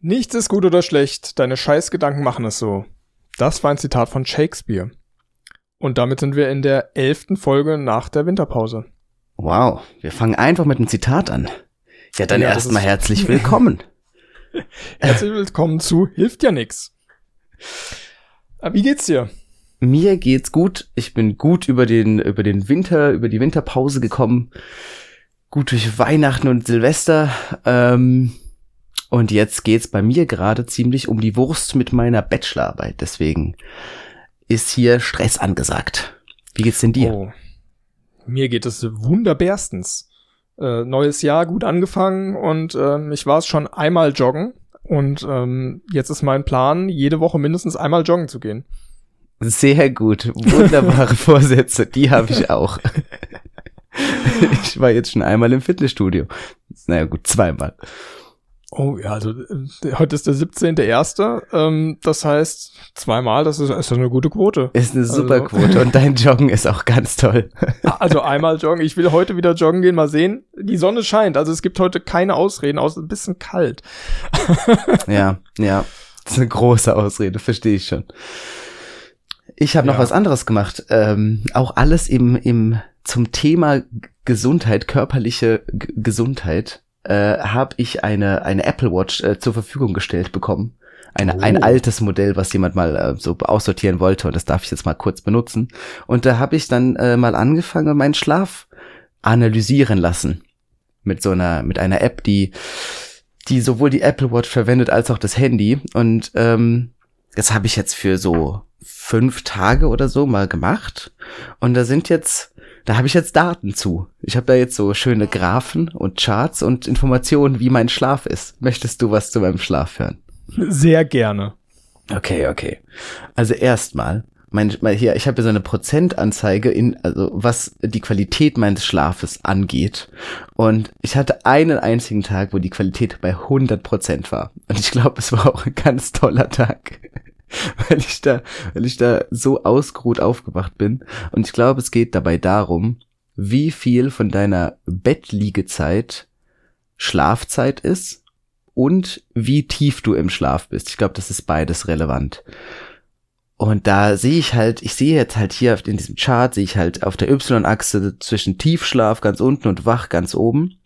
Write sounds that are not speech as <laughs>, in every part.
Nichts ist gut oder schlecht, deine Scheißgedanken machen es so. Das war ein Zitat von Shakespeare. Und damit sind wir in der elften Folge nach der Winterpause. Wow, wir fangen einfach mit einem Zitat an. Ja, dann Ja, erstmal herzlich <laughs> willkommen. <laughs> Herzlich willkommen zu Hilft ja nix. Ah, Wie geht's dir? Mir geht's gut. Ich bin gut über den, über den Winter, über die Winterpause gekommen. Gut durch Weihnachten und Silvester. Ähm, und jetzt geht's bei mir gerade ziemlich um die Wurst mit meiner Bachelorarbeit. Deswegen ist hier Stress angesagt. Wie geht's denn dir? Oh. Mir geht es wunderbärstens. Äh, neues Jahr gut angefangen und ähm, ich war es schon einmal joggen. Und ähm, jetzt ist mein Plan, jede Woche mindestens einmal joggen zu gehen. Sehr gut. Wunderbare <laughs> Vorsätze. Die habe ich auch. ich war jetzt schon einmal im Fitnessstudio. Naja, gut, zweimal. Oh ja, also äh, heute ist der 17.1. Ähm, das heißt, zweimal, das ist, ist eine gute Quote. Ist eine Also- super Quote und dein Joggen ist auch ganz toll. Also einmal joggen. Ich will heute wieder joggen gehen, mal sehen. Die Sonne scheint, also es gibt heute keine Ausreden, außer ein bisschen kalt. <laughs> ja, ja. Das ist eine große Ausrede, verstehe ich schon. Ich habe noch Ja. was anderes gemacht. Ähm, auch alles im, im zum Thema Gesundheit, körperliche G Gesundheit, äh, habe ich eine, eine Apple Watch äh, zur Verfügung gestellt bekommen. Eine, Oh. Ein altes Modell, was jemand mal äh, so aussortieren wollte und das darf ich jetzt mal kurz benutzen. Und da habe ich dann äh, mal angefangen, meinen Schlaf analysieren lassen. Mit so einer, mit einer App, die, die sowohl die Apple Watch verwendet als auch das Handy. Und ähm, das habe ich jetzt für so fünf Tage oder so mal gemacht. Und da sind jetzt, da habe ich jetzt Daten zu. Ich habe da jetzt so schöne Graphen und Charts und Informationen, wie mein Schlaf ist. Möchtest du was zu meinem Schlaf hören? Sehr gerne. Okay, okay. Also erstmal, mein, mein hier, ich habe hier so eine Prozentanzeige in, also was die Qualität meines Schlafes angeht. Und ich hatte einen einzigen Tag, wo die Qualität bei 100 Prozent war. Und ich glaube, es war auch ein ganz toller Tag. <laughs> Weil ich da, weil ich da so ausgeruht aufgewacht bin. Und ich glaube, es geht dabei darum, wie viel von deiner Bettliegezeit Schlafzeit ist und wie tief du im Schlaf bist. Ich glaube, das ist beides relevant. Und da sehe ich halt, ich sehe jetzt halt hier in diesem Chart, sehe ich halt auf der Y-Achse zwischen Tiefschlaf ganz unten und Wach ganz oben,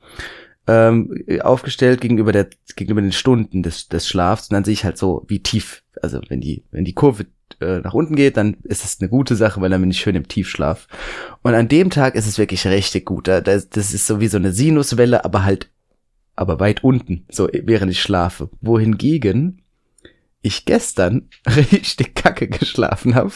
ähm, aufgestellt gegenüber der, gegenüber den Stunden des, des Schlafs. Und dann sehe ich halt so, wie tief, also wenn die, wenn die Kurve äh, nach unten geht, dann ist es eine gute Sache, weil dann bin ich schön im Tiefschlaf. Und an dem Tag ist es wirklich richtig gut. Da, das, das ist so wie so eine Sinuswelle, aber halt, aber weit unten, so während ich schlafe. Wohingegen ich gestern <laughs> richtig kacke geschlafen habe.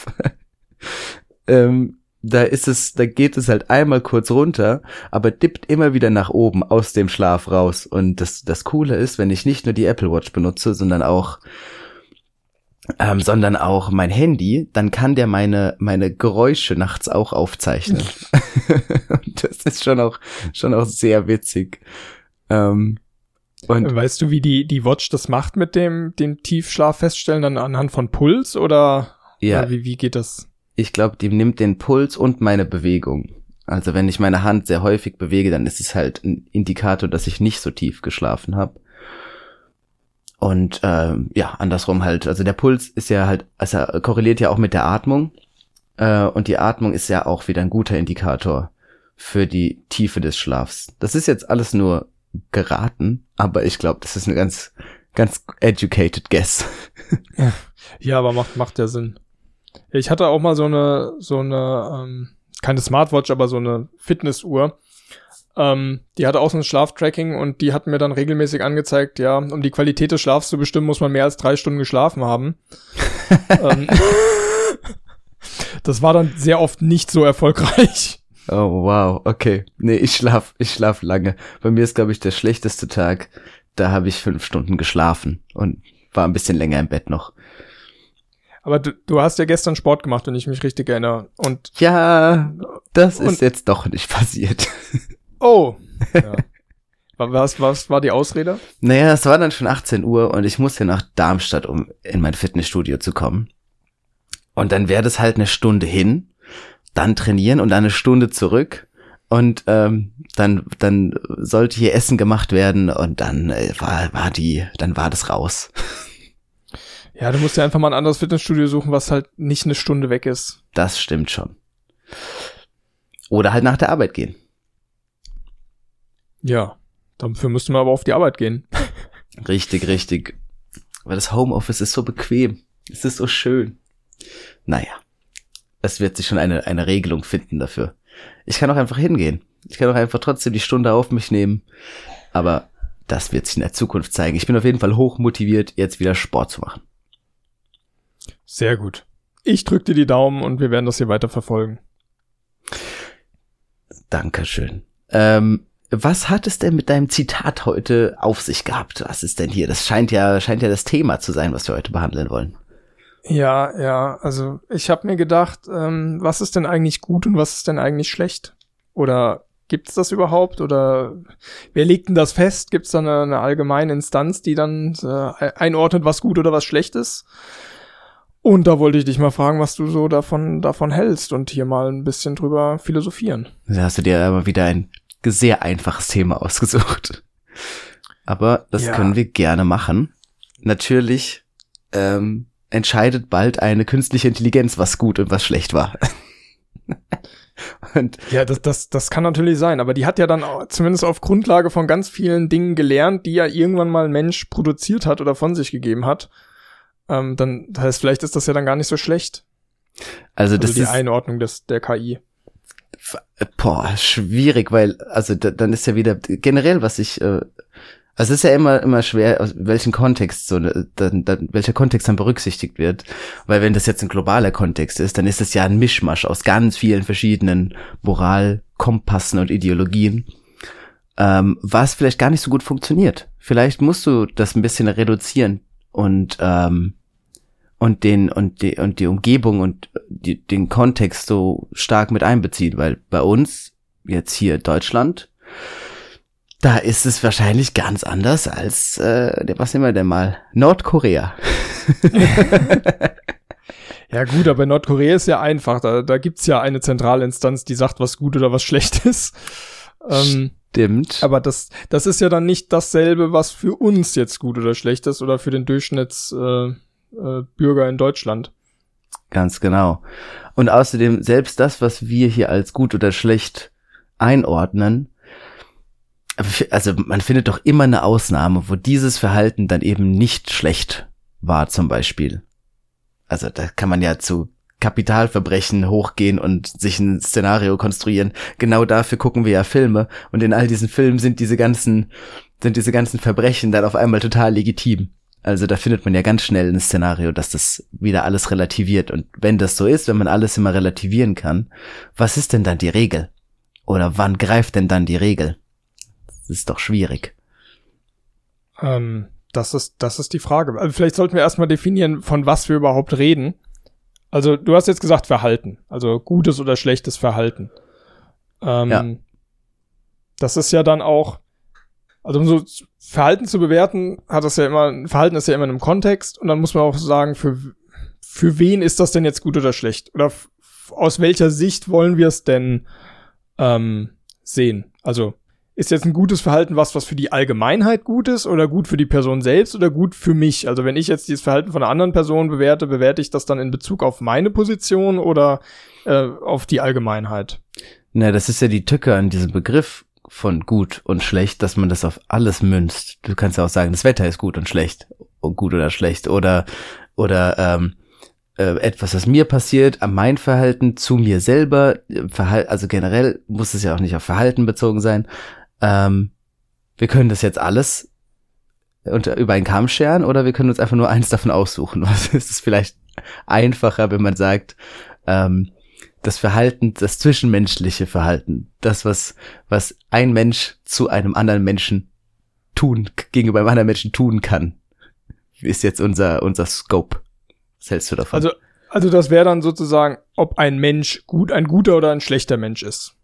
<laughs> ähm, da ist es, da geht es halt einmal kurz runter, aber dippt immer wieder nach oben aus dem Schlaf raus. Und das, das Coole ist, wenn ich nicht nur die Apple Watch benutze, sondern auch ähm, sondern auch mein Handy, dann kann der meine meine Geräusche nachts auch aufzeichnen. <laughs> Das ist schon auch schon auch sehr witzig. Ähm, und Weißt du, wie die, die Watch das macht mit dem, dem Tiefschlaf feststellen, dann anhand von Puls oder, ja, oder wie, wie geht das? Ich glaube, die nimmt den Puls und meine Bewegung. Also wenn ich meine Hand sehr häufig bewege, dann ist es halt ein Indikator, dass ich nicht so tief geschlafen habe. Und ähm, ja, andersrum halt. Also der Puls ist ja halt, also er korreliert ja auch mit der Atmung. Äh, und die Atmung ist ja auch wieder ein guter Indikator für die Tiefe des Schlafs. Das ist jetzt alles nur geraten, aber ich glaube, das ist eine ganz, ganz educated guess. <laughs> Ja, aber macht, macht ja Sinn. Ich hatte auch mal so eine, so eine, ähm, keine Smartwatch, aber so eine Fitnessuhr. Ähm, die hatte auch so ein Schlaftracking und die hat mir dann regelmäßig angezeigt, ja, um die Qualität des Schlafs zu bestimmen, muss man mehr als drei Stunden geschlafen haben. <laughs> ähm, das war dann sehr oft nicht so erfolgreich. Oh, wow, okay. Nee, ich schlaf, ich schlaf lange. Bei mir ist, glaube ich, der schlechteste Tag. Da habe ich fünf Stunden geschlafen und war ein bisschen länger im Bett noch. Aber du, du hast ja gestern Sport gemacht, wenn ich mich richtig erinnere. Und Ja, das Und- ist jetzt doch nicht passiert. <laughs> oh, ja. Wa- was, was war die Ausrede? Naja, es war dann schon 18 Uhr und ich musste nach Darmstadt, um in mein Fitnessstudio zu kommen. Und dann wäre das halt eine Stunde hin, dann trainieren und dann eine Stunde zurück. Und ähm, dann, dann sollte hier Essen gemacht werden und dann äh, war, war die, dann war das raus. <laughs> Ja, du musst ja einfach mal ein anderes Fitnessstudio suchen, was halt nicht eine Stunde weg ist. Das stimmt schon. Oder halt nach der Arbeit gehen. Ja, dafür müsste man aber auf die Arbeit gehen. Richtig, richtig. Weil das Homeoffice ist so bequem. Es ist so schön. Naja. Es wird sich schon eine, eine Regelung finden dafür. Ich kann auch einfach hingehen. Ich kann auch einfach trotzdem die Stunde auf mich nehmen. Aber das wird sich in der Zukunft zeigen. Ich bin auf jeden Fall hoch motiviert, jetzt wieder Sport zu machen. Sehr gut. Ich drücke dir die Daumen und wir werden das hier weiter verfolgen. Dankeschön. Ähm, was hat es denn mit deinem Zitat heute auf sich gehabt? Was ist denn hier? Das scheint ja, scheint ja das Thema zu sein, was wir heute behandeln wollen. Ja, ja, also ich habe mir gedacht, ähm, was ist denn eigentlich gut und was ist denn eigentlich schlecht? Oder gibt's das überhaupt? Oder wer legt denn das fest? Gibt's da eine, eine allgemeine Instanz, die dann äh, einordnet, was gut oder was schlecht ist? Und da wollte ich dich mal fragen, was du so davon, davon hältst und hier mal ein bisschen drüber philosophieren. Da hast du dir aber wieder ein sehr einfaches Thema <laughs> ausgesucht. Aber das ja. können wir gerne machen. Natürlich ähm, entscheidet bald eine künstliche Intelligenz, was gut und was schlecht war. <laughs> und ja, das, das, das kann natürlich sein, aber die hat ja dann auch, zumindest auf Grundlage von ganz vielen Dingen gelernt, die ja irgendwann mal ein Mensch produziert hat oder von sich gegeben hat. Ähm, dann das heißt, vielleicht ist das ja dann gar nicht so schlecht. Also, das also die ist Einordnung des der KI. Boah, schwierig, weil, also da, dann ist ja wieder generell, was ich, äh, also es ist ja immer, immer schwer, aus welchem Kontext so, dann, dann, welcher Kontext dann berücksichtigt wird. Weil wenn das jetzt ein globaler Kontext ist, dann ist es ja ein Mischmasch aus ganz vielen verschiedenen Moralkompassen und Ideologien, ähm, was vielleicht gar nicht so gut funktioniert. Vielleicht musst du das ein bisschen reduzieren und, ähm, und den und die und die Umgebung und die, den Kontext so stark mit einbeziehen, weil bei uns jetzt hier Deutschland, da ist es wahrscheinlich ganz anders als äh, was nehmen wir denn mal Nordkorea. <laughs> <laughs> ja gut, aber Nordkorea ist ja einfach. Da, da gibt's ja eine zentrale Instanz, die sagt, was gut oder was schlecht <laughs> ist. Ähm, Stimmt. Aber das, das ist ja dann nicht dasselbe, was für uns jetzt gut oder schlecht ist oder für den Durchschnitts äh, äh, Bürger in Deutschland. Ganz genau. Und außerdem, selbst das, was wir hier als gut oder schlecht einordnen, also man findet doch immer eine Ausnahme, wo dieses Verhalten dann eben nicht schlecht war, zum Beispiel. Also da kann man ja zu Kapitalverbrechen hochgehen und sich ein Szenario konstruieren. Genau dafür gucken wir ja Filme und in all diesen Filmen sind diese ganzen sind diese ganzen Verbrechen dann auf einmal total legitim. Also da findet man ja ganz schnell ein Szenario, dass das wieder alles relativiert. Und wenn das so ist, wenn man alles immer relativieren kann, was ist denn dann die Regel? Oder wann greift denn dann die Regel? Das ist doch schwierig. Ähm, das ist, das ist die Frage. Also vielleicht sollten wir erstmal definieren, von was wir überhaupt reden. Also du hast jetzt gesagt Verhalten, also gutes oder schlechtes Verhalten. Ähm, ja. Das ist ja dann auch, also um so Verhalten zu bewerten, hat das ja immer, Verhalten ist ja immer in einem Kontext und dann muss man auch sagen, für, für wen ist das denn jetzt gut oder schlecht? Oder aus welcher Sicht wollen wir es denn ähm, sehen? Also ist jetzt ein gutes Verhalten was, was für die Allgemeinheit gut ist oder gut für die Person selbst oder gut für mich? Also wenn ich jetzt dieses Verhalten von einer anderen Person bewerte, bewerte ich das dann in Bezug auf meine Position oder äh, auf die Allgemeinheit? Na, das ist ja die Tücke an diesem Begriff von gut und schlecht, dass man das auf alles münzt. Du kannst ja auch sagen, das Wetter ist gut und schlecht, gut oder schlecht, oder oder ähm, äh, etwas, was mir passiert, an mein Verhalten zu mir selber, Verhal also generell muss es ja auch nicht auf Verhalten bezogen sein. Ähm, wir können das jetzt alles unter, über einen Kamm scheren oder wir können uns einfach nur eins davon aussuchen. <laughs> Was ist es vielleicht einfacher, wenn man sagt, ähm, das Verhalten, das zwischenmenschliche Verhalten, das, was, was ein Mensch zu einem anderen Menschen tun, gegenüber einem anderen Menschen tun kann, ist jetzt unser, unser Scope. Was hältst du davon? Also, also das wäre dann sozusagen, ob ein Mensch gut, ein guter oder ein schlechter Mensch ist.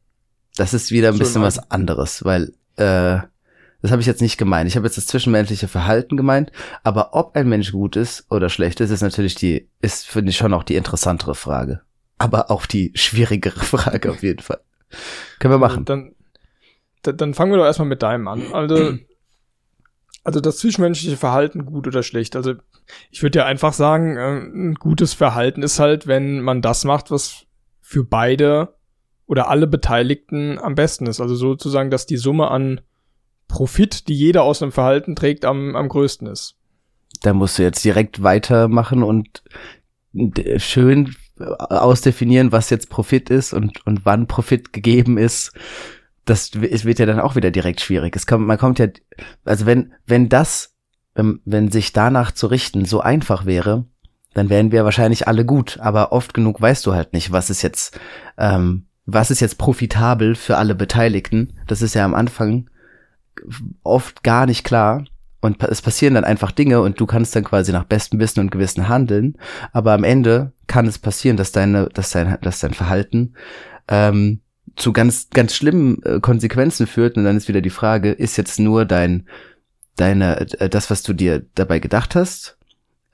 Das ist wieder ein so bisschen was anderes, weil, äh, das habe ich jetzt nicht gemeint. Ich habe jetzt das zwischenmenschliche Verhalten gemeint, aber ob ein Mensch gut ist oder schlecht ist, ist natürlich die, ist, finde ich, schon auch die interessantere Frage aber auch die schwierigere <laughs> Frage auf jeden Fall. Können wir machen. Dann, dann, fangen wir doch erstmal mit deinem an. Also, also das zwischenmenschliche Verhalten gut oder schlecht. Also ich würde ja einfach sagen, äh, ein gutes Verhalten ist halt, wenn man das macht, was für beide oder alle Beteiligten am besten ist. Also sozusagen, dass die Summe an Profit, die jeder aus einem Verhalten trägt, am, am größten ist. Da musst du jetzt direkt weitermachen und schön ausdefinieren, was jetzt Profit ist und, und wann Profit gegeben ist. Das es wird ja dann auch wieder direkt schwierig. Es kommt, man kommt ja, also wenn, wenn das, wenn, wenn sich danach zu richten so einfach wäre, dann wären wir wahrscheinlich alle gut. Aber oft genug weißt du halt nicht, was ist jetzt, ähm, was ist jetzt profitabel für alle Beteiligten. Das ist ja am Anfang oft gar nicht klar. Und es passieren dann einfach Dinge und du kannst dann quasi nach bestem Wissen und Gewissen handeln. Aber am Ende kann es passieren, dass deine, dass dein, dass dein Verhalten ähm, zu ganz, ganz schlimmen äh, Konsequenzen führt. Und dann ist wieder die Frage, ist jetzt nur dein, deine, äh, das, was du dir dabei gedacht hast,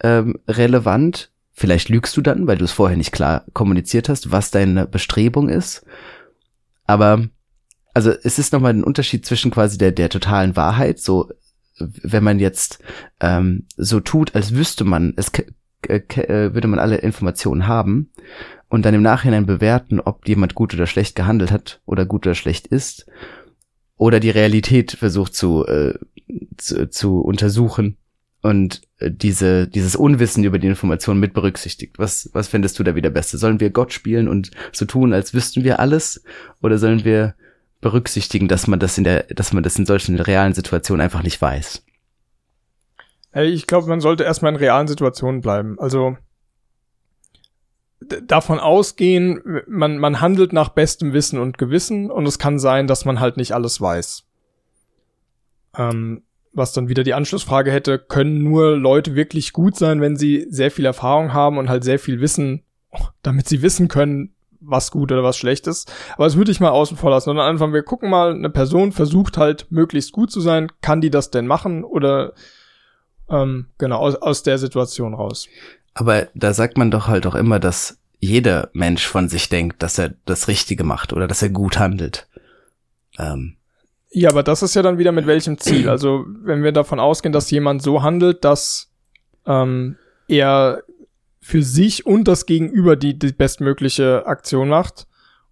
ähm, relevant? Vielleicht lügst du dann, weil du es vorher nicht klar kommuniziert hast, was deine Bestrebung ist. Aber also es ist nochmal ein Unterschied zwischen quasi der, der totalen Wahrheit, so wenn man jetzt ähm, so tut, als wüsste man, es äh, würde man alle Informationen haben und dann im Nachhinein bewerten, ob jemand gut oder schlecht gehandelt hat oder gut oder schlecht ist oder die Realität versucht zu, äh, zu, zu untersuchen und äh, diese, dieses Unwissen über die Information mit berücksichtigt. Was, was findest du da wieder Beste? Sollen wir Gott spielen und so tun, als wüssten wir alles? Oder sollen wir berücksichtigen, dass man das in der, dass man das in solchen realen Situationen einfach nicht weiß. Ich glaube, man sollte erstmal in realen Situationen bleiben. Also davon ausgehen, man, man handelt nach bestem Wissen und Gewissen und es kann sein, dass man halt nicht alles weiß. Ähm, was dann wieder die Anschlussfrage hätte, können nur Leute wirklich gut sein, wenn sie sehr viel Erfahrung haben und halt sehr viel wissen, damit sie wissen können, was gut oder was schlecht ist. Aber das würde ich mal außen vor lassen. Sondern einfach, wir gucken mal, eine Person versucht halt möglichst gut zu sein. Kann die das denn machen? Oder ähm, genau, aus, aus der Situation raus. Aber da sagt man doch halt auch immer, dass jeder Mensch von sich denkt, dass er das Richtige macht oder dass er gut handelt. Ähm. Ja, aber das ist ja dann wieder mit welchem Ziel. Also wenn wir davon ausgehen, dass jemand so handelt, dass ähm, er für sich und das Gegenüber die, die bestmögliche Aktion macht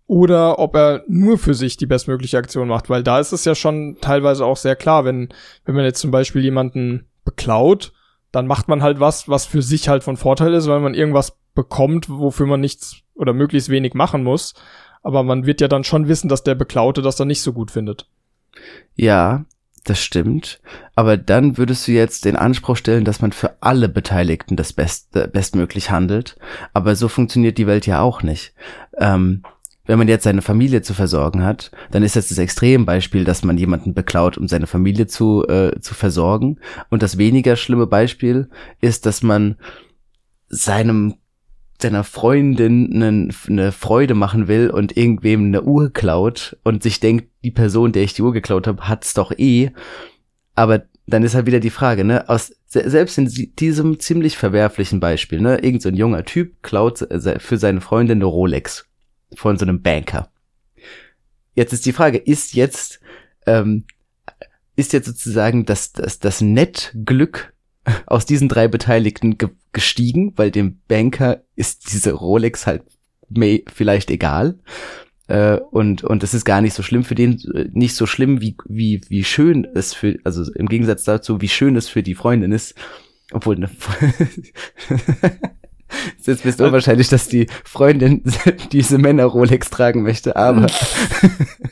oder ob er nur für sich die bestmögliche Aktion macht, weil da ist es ja schon teilweise auch sehr klar, wenn, wenn man jetzt zum Beispiel jemanden beklaut, dann macht man halt was, was für sich halt von Vorteil ist, weil man irgendwas bekommt, wofür man nichts oder möglichst wenig machen muss. Aber man wird ja dann schon wissen, dass der Beklaute das dann nicht so gut findet. Ja, das stimmt. Aber dann würdest du jetzt den Anspruch stellen, dass man für alle Beteiligten das Best, äh, bestmöglich handelt. Aber so funktioniert die Welt ja auch nicht. Ähm, wenn man jetzt seine Familie zu versorgen hat, dann ist das das Extrembeispiel, dass man jemanden beklaut, um seine Familie zu, äh, zu versorgen. Und das weniger schlimme Beispiel ist, dass man seinem seiner Freundin eine, eine Freude machen will und irgendwem eine Uhr klaut und sich denkt, die Person, der ich die Uhr geklaut habe, hat's doch eh. Aber dann ist halt wieder die Frage, ne, aus, selbst in diesem ziemlich verwerflichen Beispiel, ne, irgend so ein junger Typ klaut für seine Freundin eine Rolex von so einem Banker. Jetzt ist die Frage, ist jetzt, ähm, ist jetzt sozusagen das, das, das Nettglück aus diesen drei Beteiligten ge gestiegen, weil dem Banker ist diese Rolex halt vielleicht egal. Äh, und, und es ist gar nicht so schlimm für den, äh, nicht so schlimm, wie, wie, wie schön es für, also im Gegensatz dazu, wie schön es für die Freundin ist. Obwohl, ne, <laughs> Jetzt bist du unwahrscheinlich, dass die Freundin <laughs> diese Männer-Rolex tragen möchte, aber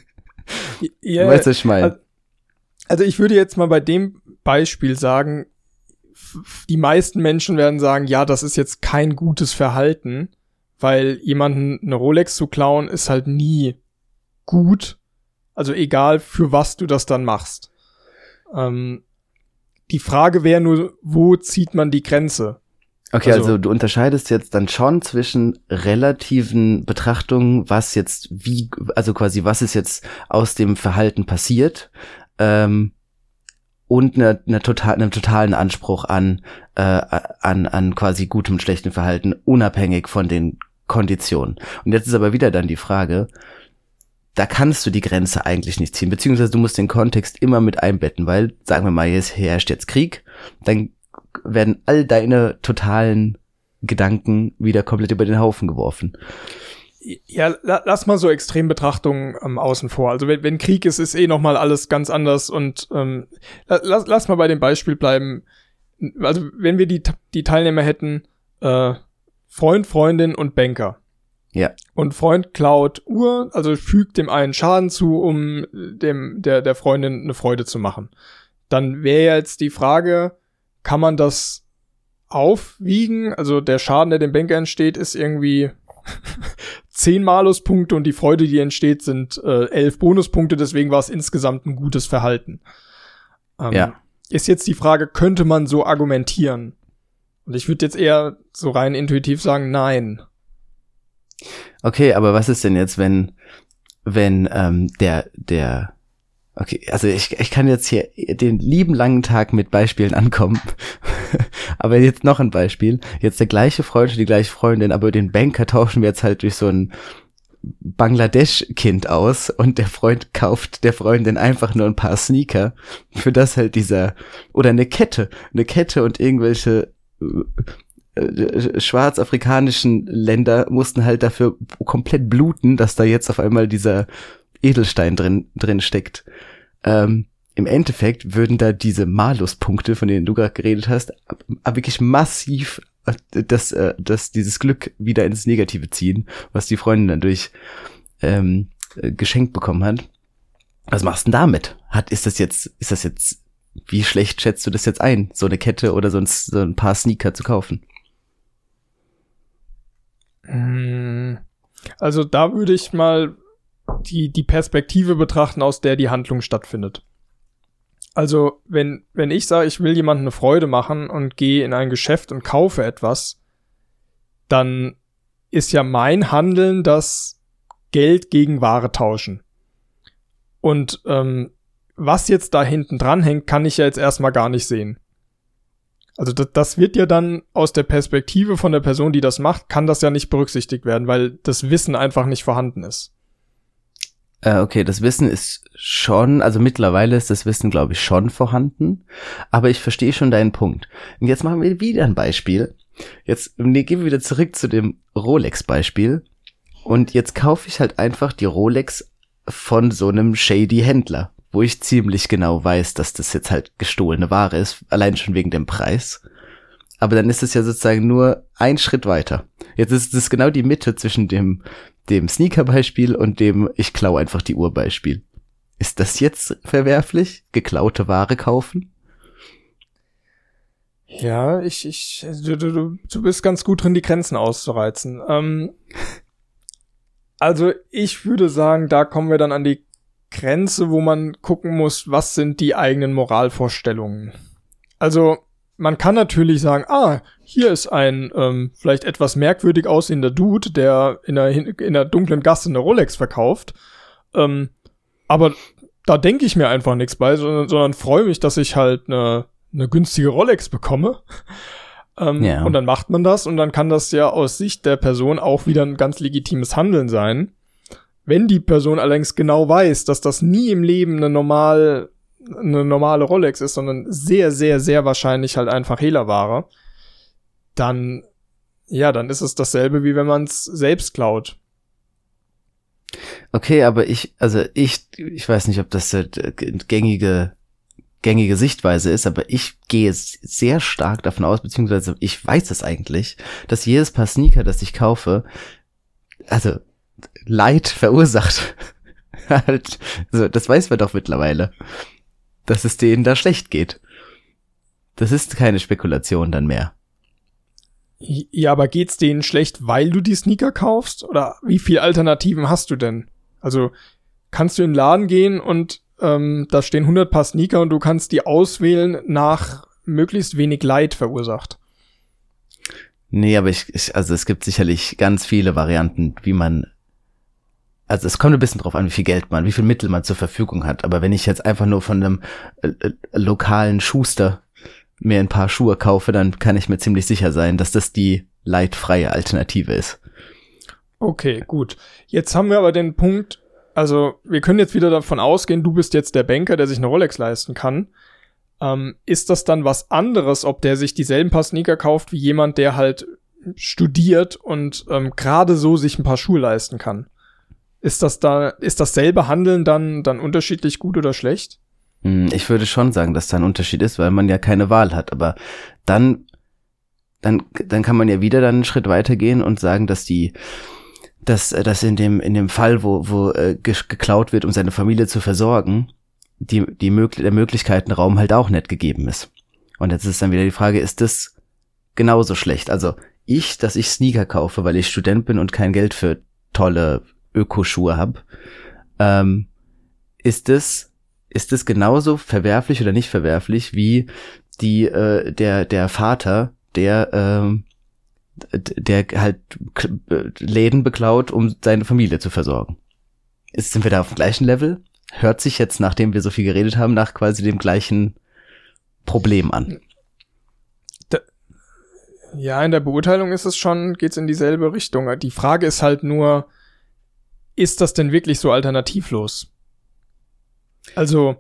<laughs> ja, weißt du, ich meine. Also ich würde jetzt mal bei dem Beispiel sagen, die meisten Menschen werden sagen, ja, das ist jetzt kein gutes Verhalten, weil jemanden eine Rolex zu klauen ist halt nie gut. Also egal, für was du das dann machst. Ähm, die Frage wäre nur, wo zieht man die Grenze? Okay, also, also, du unterscheidest jetzt dann schon zwischen relativen Betrachtungen, was jetzt wie, also quasi was ist jetzt aus dem Verhalten passiert, ähm, und eine, eine total, einem totalen Anspruch an, äh, an, an quasi gutem, schlechten Verhalten, unabhängig von den Konditionen. Und jetzt ist aber wieder dann die Frage, da kannst du die Grenze eigentlich nicht ziehen, beziehungsweise du musst den Kontext immer mit einbetten, weil, sagen wir mal, jetzt herrscht jetzt Krieg, dann werden all deine totalen Gedanken wieder komplett über den Haufen geworfen. Ja, lass mal so Extrembetrachtungen ähm, außen vor. Also wenn, wenn Krieg ist, ist eh noch mal alles ganz anders und ähm, lass, lass mal bei dem Beispiel bleiben. Also wenn wir die, die Teilnehmer hätten, äh, Freund, Freundin und Banker. Ja. Und Freund klaut Uhr, also fügt dem einen Schaden zu, um dem der der Freundin eine Freude zu machen. Dann wäre jetzt die Frage, kann man das aufwiegen? Also der Schaden, der dem Banker entsteht, ist irgendwie zehn Maluspunkte und die Freude, die entsteht, sind äh, elf Bonuspunkte. Deswegen war es insgesamt ein gutes Verhalten. Ähm, ja. Ist jetzt die Frage, könnte man so argumentieren? Und ich würde jetzt eher so rein intuitiv sagen, nein. Okay, aber was ist denn jetzt, wenn, wenn ähm, der, der Okay, also ich, ich kann jetzt hier den lieben langen Tag mit Beispielen ankommen. <laughs> aber jetzt noch ein Beispiel. Jetzt der gleiche Freund, die gleiche Freundin, aber den Banker tauschen wir jetzt halt durch so ein Bangladesch-Kind aus und der Freund kauft der Freundin einfach nur ein paar Sneaker, für das halt dieser, oder eine Kette, eine Kette und irgendwelche äh, äh, schwarzafrikanischen Länder mussten halt dafür komplett bluten, dass da jetzt auf einmal dieser Edelstein drin, drin steckt. Ähm, Im Endeffekt würden da diese Maluspunkte, von denen du gerade geredet hast, wirklich massiv äh, das, äh, das, dieses Glück wieder ins Negative ziehen, was die Freundin dann durch ähm, äh, geschenkt bekommen hat. Was machst du denn damit? Hat, ist das jetzt, ist das jetzt, wie schlecht schätzt du das jetzt ein, so eine Kette oder so ein, so ein paar Sneaker zu kaufen? Hm, also da würde ich mal die, die Perspektive betrachten, aus der die Handlung stattfindet. Also, wenn, wenn ich sage, ich will jemandem eine Freude machen und gehe in ein Geschäft und kaufe etwas, dann ist ja mein Handeln das Geld gegen Ware tauschen. Und ähm, was jetzt da hinten dran hängt, kann ich ja jetzt erstmal gar nicht sehen. Also das, das wird ja dann aus der Perspektive von der Person, die das macht, kann das ja nicht berücksichtigt werden, weil das Wissen einfach nicht vorhanden ist. Äh, okay, das Wissen ist schon, also mittlerweile ist das Wissen, glaube ich, schon vorhanden. Aber ich verstehe schon deinen Punkt. Und jetzt machen wir wieder ein Beispiel. Jetzt nee, gehen wir wieder zurück zu dem Rolex-Beispiel. Und jetzt kaufe ich halt einfach die Rolex von so einem shady Händler, wo ich ziemlich genau weiß, dass das jetzt halt gestohlene Ware ist, allein schon wegen dem Preis. Aber dann ist es ja sozusagen nur ein Schritt weiter. Jetzt ist es genau die Mitte zwischen dem dem Sneaker-Beispiel und dem Ich klau einfach die Uhr-Beispiel. Ist das jetzt verwerflich? Geklaute Ware kaufen? Ja, ich, ich, du, du, du bist ganz gut drin, die Grenzen auszureizen. Ähm, also ich würde sagen, da kommen wir dann an die Grenze, wo man gucken muss, was sind die eigenen Moralvorstellungen. Also man kann natürlich sagen, ah, hier ist ein ähm, vielleicht etwas merkwürdig aussehender Dude, der in einer, in einer dunklen Gasse eine Rolex verkauft. Ähm, aber da denke ich mir einfach nichts bei, sondern, sondern freue mich, dass ich halt eine, eine günstige Rolex bekomme. <laughs> ähm, ja. Und dann macht man das und dann kann das ja aus Sicht der Person auch wieder ein ganz legitimes Handeln sein. Wenn die Person allerdings genau weiß, dass das nie im Leben eine normal eine normale Rolex ist, sondern sehr, sehr, sehr wahrscheinlich halt einfach Hehlerware, dann, ja, dann ist es dasselbe, wie wenn man es selbst klaut. Okay, aber ich, also ich, ich weiß nicht, ob das eine gängige, gängige Sichtweise ist, aber ich gehe sehr stark davon aus, beziehungsweise ich weiß es eigentlich, dass jedes Paar Sneaker, das ich kaufe, also Leid verursacht. <laughs> halt, also das weiß man doch mittlerweile dass es denen da schlecht geht. Das ist keine Spekulation dann mehr. Ja, aber geht's denen schlecht, weil du die Sneaker kaufst? Oder wie viele Alternativen hast du denn? Also kannst du in den Laden gehen und ähm, da stehen 100 Paar Sneaker und du kannst die auswählen nach möglichst wenig Leid verursacht. Nee, aber ich, ich also es gibt sicherlich ganz viele Varianten, wie man also es kommt ein bisschen drauf an, wie viel Geld man, wie viel Mittel man zur Verfügung hat. Aber wenn ich jetzt einfach nur von einem äh, äh, lokalen Schuster mir ein paar Schuhe kaufe, dann kann ich mir ziemlich sicher sein, dass das die leidfreie Alternative ist. Okay, gut. Jetzt haben wir aber den Punkt, also wir können jetzt wieder davon ausgehen, du bist jetzt der Banker, der sich eine Rolex leisten kann. Ähm, ist das dann was anderes, ob der sich dieselben paar Sneaker kauft wie jemand, der halt studiert und ähm, gerade so sich ein paar Schuhe leisten kann? Ist das da, ist dasselbe Handeln dann, dann unterschiedlich gut oder schlecht? Hm, ich würde schon sagen, dass da ein Unterschied ist, weil man ja keine Wahl hat. Aber dann, dann, dann kann man ja wieder dann einen Schritt weitergehen und sagen, dass die, dass, dass in dem, in dem Fall, wo, wo äh, geklaut wird, um seine Familie zu versorgen, die, die möglich der Möglichkeitenraum halt auch nicht gegeben ist. Und jetzt ist dann wieder die Frage, ist das genauso schlecht? Also ich, dass ich Sneaker kaufe, weil ich Student bin und kein Geld für tolle Ökoschuhe habe, ähm, ist das ist das genauso verwerflich oder nicht verwerflich wie die äh, der der Vater, der ähm, der halt Läden beklaut, um seine Familie zu versorgen. Ist, sind wir da auf dem gleichen Level? hört sich jetzt, nachdem wir so viel geredet haben, nach quasi dem gleichen Problem an. Ja, in der Beurteilung ist es schon, geht's in dieselbe Richtung. Die Frage ist halt nur, ist das denn wirklich so alternativlos? Also,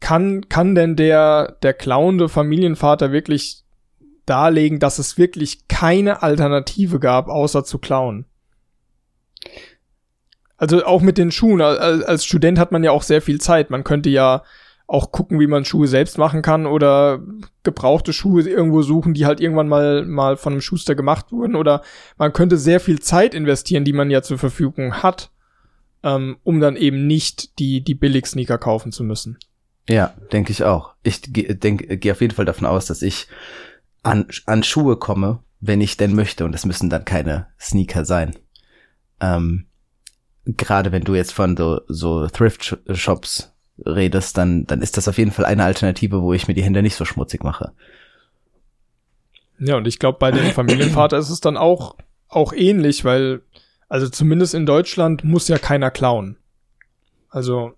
kann, kann denn der, der clownende Familienvater wirklich darlegen, dass es wirklich keine Alternative gab, außer zu klauen? Also auch mit den Schuhen. Als Student hat man ja auch sehr viel Zeit. Man könnte ja auch gucken, wie man Schuhe selbst machen kann oder gebrauchte Schuhe irgendwo suchen, die halt irgendwann mal, mal von einem Schuster gemacht wurden. Oder man könnte sehr viel Zeit investieren, die man ja zur Verfügung hat, ähm, um dann eben nicht die, die Billig-Sneaker kaufen zu müssen. Ja, denke ich auch. Ich denke, gehe auf jeden Fall davon aus, dass ich an, an Schuhe komme, wenn ich denn möchte. Und das müssen dann keine Sneaker sein. Ähm, gerade wenn du jetzt von so, so Thrift-Shops redest, dann, dann ist das auf jeden Fall eine Alternative, wo ich mir die Hände nicht so schmutzig mache. Ja, und ich glaube, bei dem Familienvater ist es dann auch, auch ähnlich, weil, also zumindest in Deutschland muss ja keiner klauen. Also,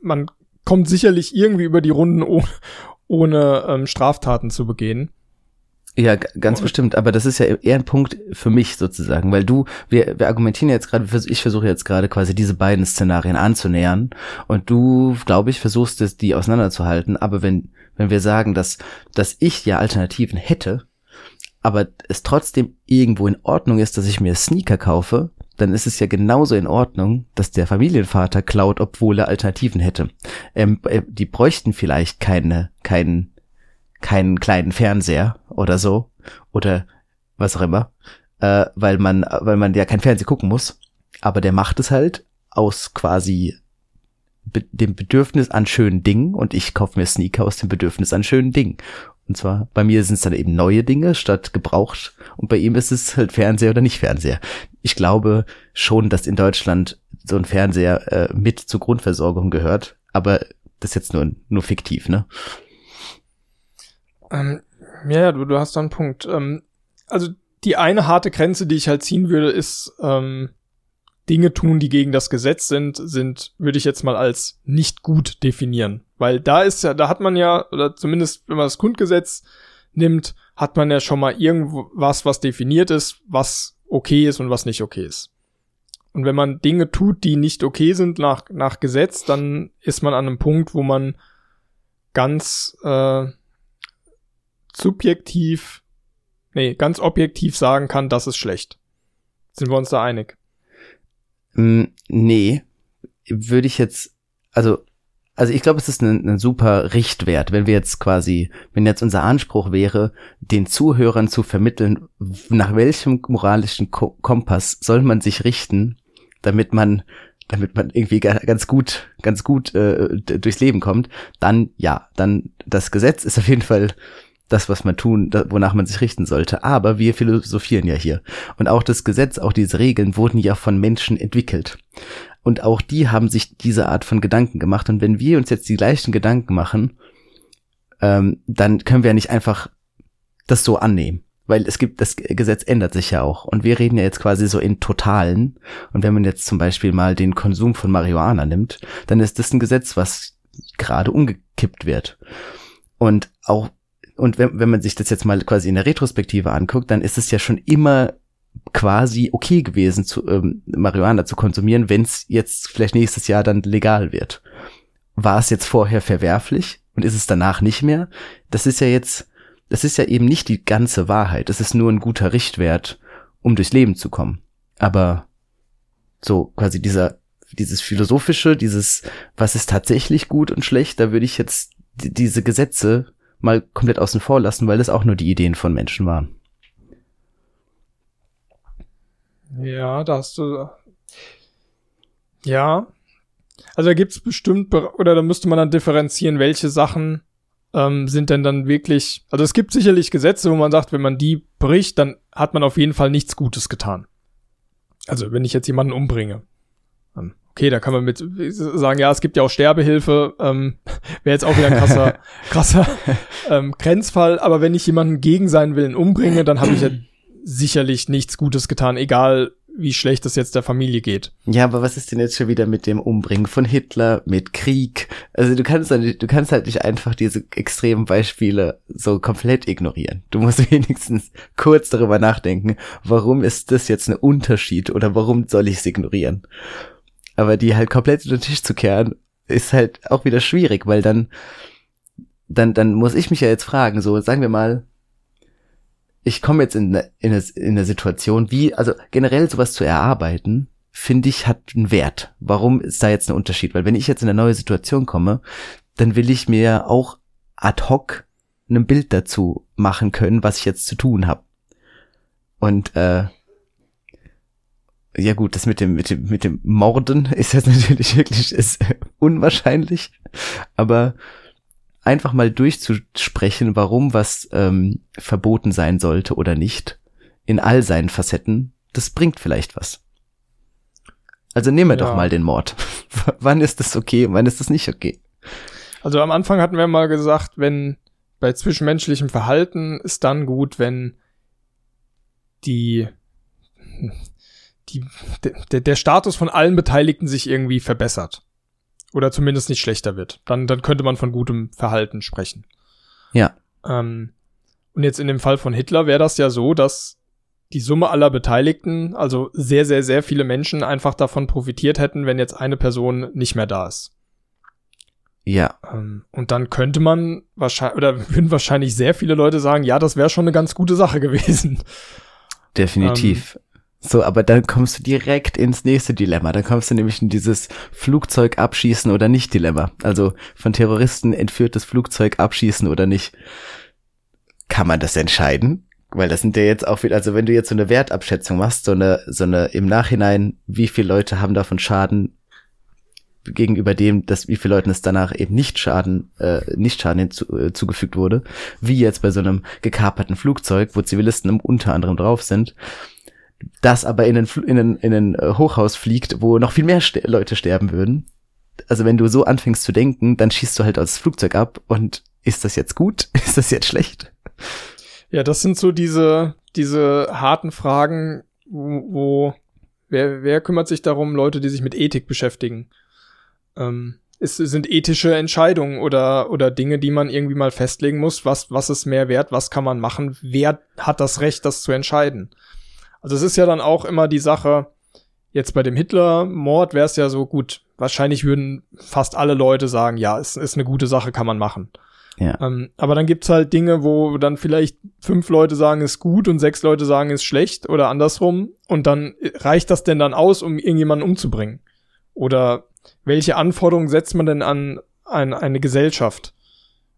man kommt sicherlich irgendwie über die Runden ohne, ohne ähm, Straftaten zu begehen. Ja, ganz bestimmt, aber das ist ja eher ein Punkt für mich sozusagen, weil du, wir, wir argumentieren jetzt gerade, ich versuche jetzt gerade quasi diese beiden Szenarien anzunähern und du, glaube ich, versuchst es, die auseinanderzuhalten, aber wenn, wenn wir sagen, dass, dass ich ja Alternativen hätte, aber es trotzdem irgendwo in Ordnung ist, dass ich mir Sneaker kaufe, dann ist es ja genauso in Ordnung, dass der Familienvater klaut, obwohl er Alternativen hätte. Ähm, äh, die bräuchten vielleicht keine, keinen keinen kleinen Fernseher oder so oder was auch immer, äh, weil man, weil man ja kein Fernsehen gucken muss. Aber der macht es halt aus quasi be dem Bedürfnis an schönen Dingen und ich kaufe mir Sneaker aus dem Bedürfnis an schönen Dingen. Und zwar bei mir sind es dann eben neue Dinge statt gebraucht und bei ihm ist es halt Fernseher oder nicht Fernseher. Ich glaube schon, dass in Deutschland so ein Fernseher äh, mit zur Grundversorgung gehört, aber das ist jetzt nur, nur fiktiv, ne? Ähm, ja, du, du hast da einen Punkt. Ähm, also die eine harte Grenze, die ich halt ziehen würde, ist ähm, Dinge tun, die gegen das Gesetz sind, sind, würde ich jetzt mal als nicht gut definieren. Weil da ist ja, da hat man ja, oder zumindest wenn man das Grundgesetz nimmt, hat man ja schon mal irgendwas, was definiert ist, was okay ist und was nicht okay ist. Und wenn man Dinge tut, die nicht okay sind nach, nach Gesetz, dann ist man an einem Punkt, wo man ganz äh, subjektiv, nee, ganz objektiv sagen kann, das ist schlecht. Sind wir uns da einig? Mm, nee, würde ich jetzt, also, also ich glaube, es ist ein, ein super Richtwert, wenn wir jetzt quasi, wenn jetzt unser Anspruch wäre, den Zuhörern zu vermitteln, nach welchem moralischen Ko Kompass soll man sich richten, damit man damit man irgendwie ganz gut, ganz gut äh, durchs Leben kommt, dann ja, dann das Gesetz ist auf jeden Fall das, was man tun, wonach man sich richten sollte. Aber wir philosophieren ja hier. Und auch das Gesetz, auch diese Regeln wurden ja von Menschen entwickelt. Und auch die haben sich diese Art von Gedanken gemacht. Und wenn wir uns jetzt die gleichen Gedanken machen, ähm, dann können wir ja nicht einfach das so annehmen. Weil es gibt, das Gesetz ändert sich ja auch. Und wir reden ja jetzt quasi so in Totalen. Und wenn man jetzt zum Beispiel mal den Konsum von Marihuana nimmt, dann ist das ein Gesetz, was gerade umgekippt wird. Und auch und wenn, wenn man sich das jetzt mal quasi in der Retrospektive anguckt, dann ist es ja schon immer quasi okay gewesen, zu, ähm, Marihuana zu konsumieren, wenn es jetzt vielleicht nächstes Jahr dann legal wird. War es jetzt vorher verwerflich und ist es danach nicht mehr? Das ist ja jetzt, das ist ja eben nicht die ganze Wahrheit. Das ist nur ein guter Richtwert, um durchs Leben zu kommen. Aber so quasi dieser, dieses philosophische, dieses, was ist tatsächlich gut und schlecht, da würde ich jetzt diese Gesetze mal komplett außen vor lassen, weil das auch nur die Ideen von Menschen waren. Ja, da hast du. Ja. Also da gibt's bestimmt, oder da müsste man dann differenzieren, welche Sachen ähm, sind denn dann wirklich. Also es gibt sicherlich Gesetze, wo man sagt, wenn man die bricht, dann hat man auf jeden Fall nichts Gutes getan. Also wenn ich jetzt jemanden umbringe. Okay, da kann man mit sagen, ja, es gibt ja auch Sterbehilfe, ähm, <laughs> wäre jetzt auch wieder ein krasser, <laughs> krasser ähm, Grenzfall, aber wenn ich jemanden gegen seinen Willen umbringe, dann habe ich ja <clears throat> sicherlich nichts Gutes getan, egal wie schlecht es jetzt der Familie geht. Ja, aber was ist denn jetzt schon wieder mit dem Umbringen von Hitler, mit Krieg? Also du kannst halt, du kannst halt nicht einfach diese extremen Beispiele so komplett ignorieren. Du musst <laughs> wenigstens kurz darüber nachdenken, warum ist das jetzt ein Unterschied oder warum soll ich es ignorieren? Aber die halt komplett unter den Tisch zu kehren, ist halt auch wieder schwierig, weil dann, dann, dann muss ich mich ja jetzt fragen, so sagen wir mal, ich komme jetzt in, in, eine, in eine Situation, wie, also generell sowas zu erarbeiten, finde ich, hat einen Wert. Warum ist da jetzt ein Unterschied? Weil wenn ich jetzt in eine neue Situation komme, dann will ich mir auch ad hoc ein Bild dazu machen können, was ich jetzt zu tun habe. Und äh, ja gut, das mit dem mit dem mit dem Morden <laughs> ist jetzt natürlich wirklich ist unwahrscheinlich, aber einfach mal durchzusprechen, warum was ähm, verboten sein sollte oder nicht, in all seinen Facetten, das bringt vielleicht was. Also nehmen wir ja. doch mal den Mord. <laughs> wann ist das okay und wann ist das nicht okay? Also am Anfang hatten wir mal gesagt, wenn bei zwischenmenschlichem Verhalten ist dann gut, wenn die, die der, der Status von allen Beteiligten sich irgendwie verbessert. Oder zumindest nicht schlechter wird. Dann, dann könnte man von gutem Verhalten sprechen. Ja. Ähm, und jetzt in dem Fall von Hitler wäre das ja so, dass die Summe aller Beteiligten, also sehr, sehr, sehr viele Menschen einfach davon profitiert hätten, wenn jetzt eine Person nicht mehr da ist. Ja. Ähm, und dann könnte man wahrscheinlich, oder <laughs> würden wahrscheinlich sehr viele Leute sagen, ja, das wäre schon eine ganz gute Sache gewesen. Definitiv. Ähm, so, aber dann kommst du direkt ins nächste Dilemma. Dann kommst du nämlich in dieses Flugzeug abschießen oder nicht Dilemma. Also von Terroristen entführtes Flugzeug abschießen oder nicht. Kann man das entscheiden? Weil das sind ja jetzt auch wieder, also wenn du jetzt so eine Wertabschätzung machst, so eine, so eine im Nachhinein, wie viele Leute haben davon Schaden gegenüber dem, dass wie viele Leuten es danach eben nicht Schaden, äh, nicht Schaden hinzu, äh, zugefügt wurde, wie jetzt bei so einem gekaperten Flugzeug, wo Zivilisten unter anderem drauf sind, das aber in ein, in ein, in ein äh, Hochhaus fliegt, wo noch viel mehr Ste Leute sterben würden. Also wenn du so anfängst zu denken, dann schießt du halt aus Flugzeug ab und ist das jetzt gut? <laughs> Ist das jetzt schlecht? Ja, das sind so diese, diese harten Fragen, wo, wo wer, wer kümmert sich darum, Leute, die sich mit Ethik beschäftigen? Ähm, es sind ethische Entscheidungen oder, oder Dinge, die man irgendwie mal festlegen muss. Was, was ist mehr wert? Was kann man machen? Wer hat das Recht, das zu entscheiden? Also es ist ja dann auch immer die Sache, jetzt bei dem Hitler-Mord wäre es ja so gut, wahrscheinlich würden fast alle Leute sagen, ja, es ist eine gute Sache, kann man machen. Ja. Ähm, aber dann gibt's halt Dinge, wo dann vielleicht fünf Leute sagen, ist gut und sechs Leute sagen, ist schlecht oder andersrum. Und dann reicht das denn dann aus, um irgendjemanden umzubringen? Oder welche Anforderungen setzt man denn an, an eine Gesellschaft?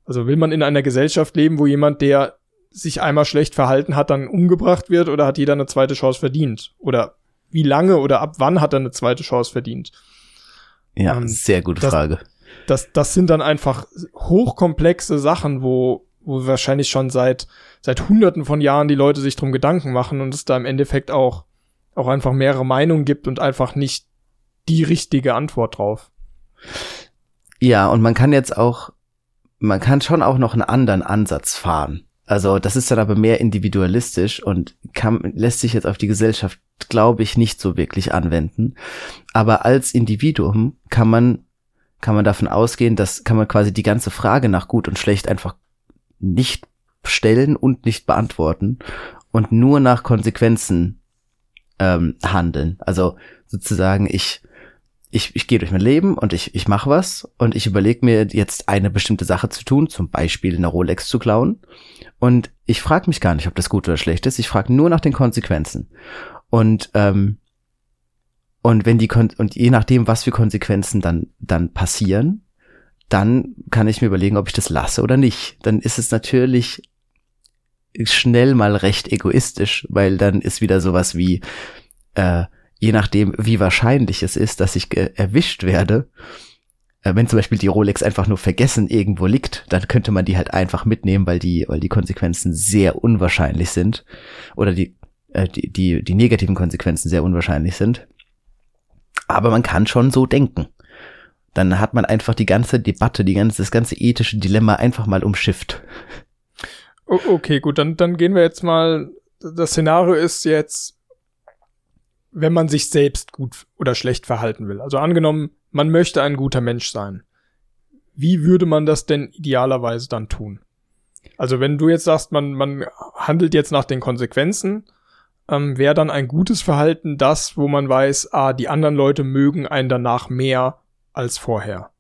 Also will man in einer Gesellschaft leben, wo jemand, der sich einmal schlecht verhalten hat, dann umgebracht wird oder hat jeder eine zweite Chance verdient? Oder wie lange oder ab wann hat er eine zweite Chance verdient? Ja, ähm, sehr gute das, Frage. Das, das sind dann einfach hochkomplexe Sachen, wo, wo wahrscheinlich schon seit, seit hunderten von Jahren die Leute sich drum Gedanken machen und es da im Endeffekt auch, auch einfach mehrere Meinungen gibt und einfach nicht die richtige Antwort drauf. Ja, und man kann jetzt auch, man kann schon auch noch einen anderen Ansatz fahren. Also das ist dann aber mehr individualistisch und kann, lässt sich jetzt auf die Gesellschaft, glaube ich, nicht so wirklich anwenden. Aber als Individuum kann man, kann man davon ausgehen, dass kann man quasi die ganze Frage nach gut und schlecht einfach nicht stellen und nicht beantworten und nur nach Konsequenzen ähm, handeln. Also sozusagen, ich, ich, ich gehe durch mein Leben und ich, ich mache was und ich überlege mir jetzt eine bestimmte Sache zu tun, zum Beispiel eine Rolex zu klauen. Und ich frage mich gar nicht, ob das gut oder schlecht ist. Ich frage nur nach den Konsequenzen. Und ähm, und wenn die Kon und je nachdem, was für Konsequenzen dann dann passieren, dann kann ich mir überlegen, ob ich das lasse oder nicht. Dann ist es natürlich schnell mal recht egoistisch, weil dann ist wieder sowas wie, äh, je nachdem, wie wahrscheinlich es ist, dass ich erwischt werde, äh, wenn zum Beispiel die Rolex einfach nur vergessen irgendwo liegt, dann könnte man die halt einfach mitnehmen, weil die, weil die Konsequenzen sehr unwahrscheinlich sind oder die, äh, die, die, die negativen Konsequenzen sehr unwahrscheinlich sind. Aber man kann schon so denken dann hat man einfach die ganze Debatte, die ganze, das ganze ethische Dilemma einfach mal umschifft. Okay, gut, dann, dann gehen wir jetzt mal, das Szenario ist jetzt, wenn man sich selbst gut oder schlecht verhalten will. Also angenommen, man möchte ein guter Mensch sein. Wie würde man das denn idealerweise dann tun? Also wenn du jetzt sagst, man, man handelt jetzt nach den Konsequenzen, ähm, wäre dann ein gutes Verhalten das, wo man weiß, ah, die anderen Leute mögen einen danach mehr als vorher.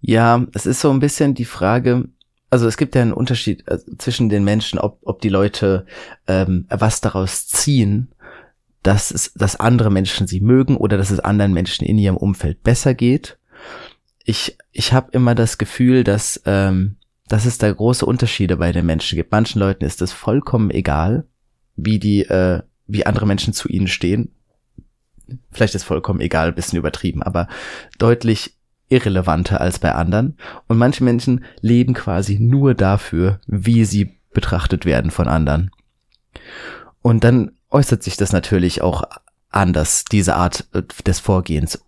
Ja, es ist so ein bisschen die Frage, also es gibt ja einen Unterschied äh, zwischen den Menschen, ob, ob die Leute ähm, was daraus ziehen, dass es, dass andere Menschen sie mögen oder dass es anderen Menschen in ihrem Umfeld besser geht. Ich, ich habe immer das Gefühl, dass, ähm, dass es da große Unterschiede bei den Menschen gibt. Manchen Leuten ist es vollkommen egal, wie die, äh, wie andere Menschen zu ihnen stehen vielleicht ist vollkommen egal, bisschen übertrieben, aber deutlich irrelevanter als bei anderen. Und manche Menschen leben quasi nur dafür, wie sie betrachtet werden von anderen. Und dann äußert sich das natürlich auch anders, diese Art äh, des Vorgehens.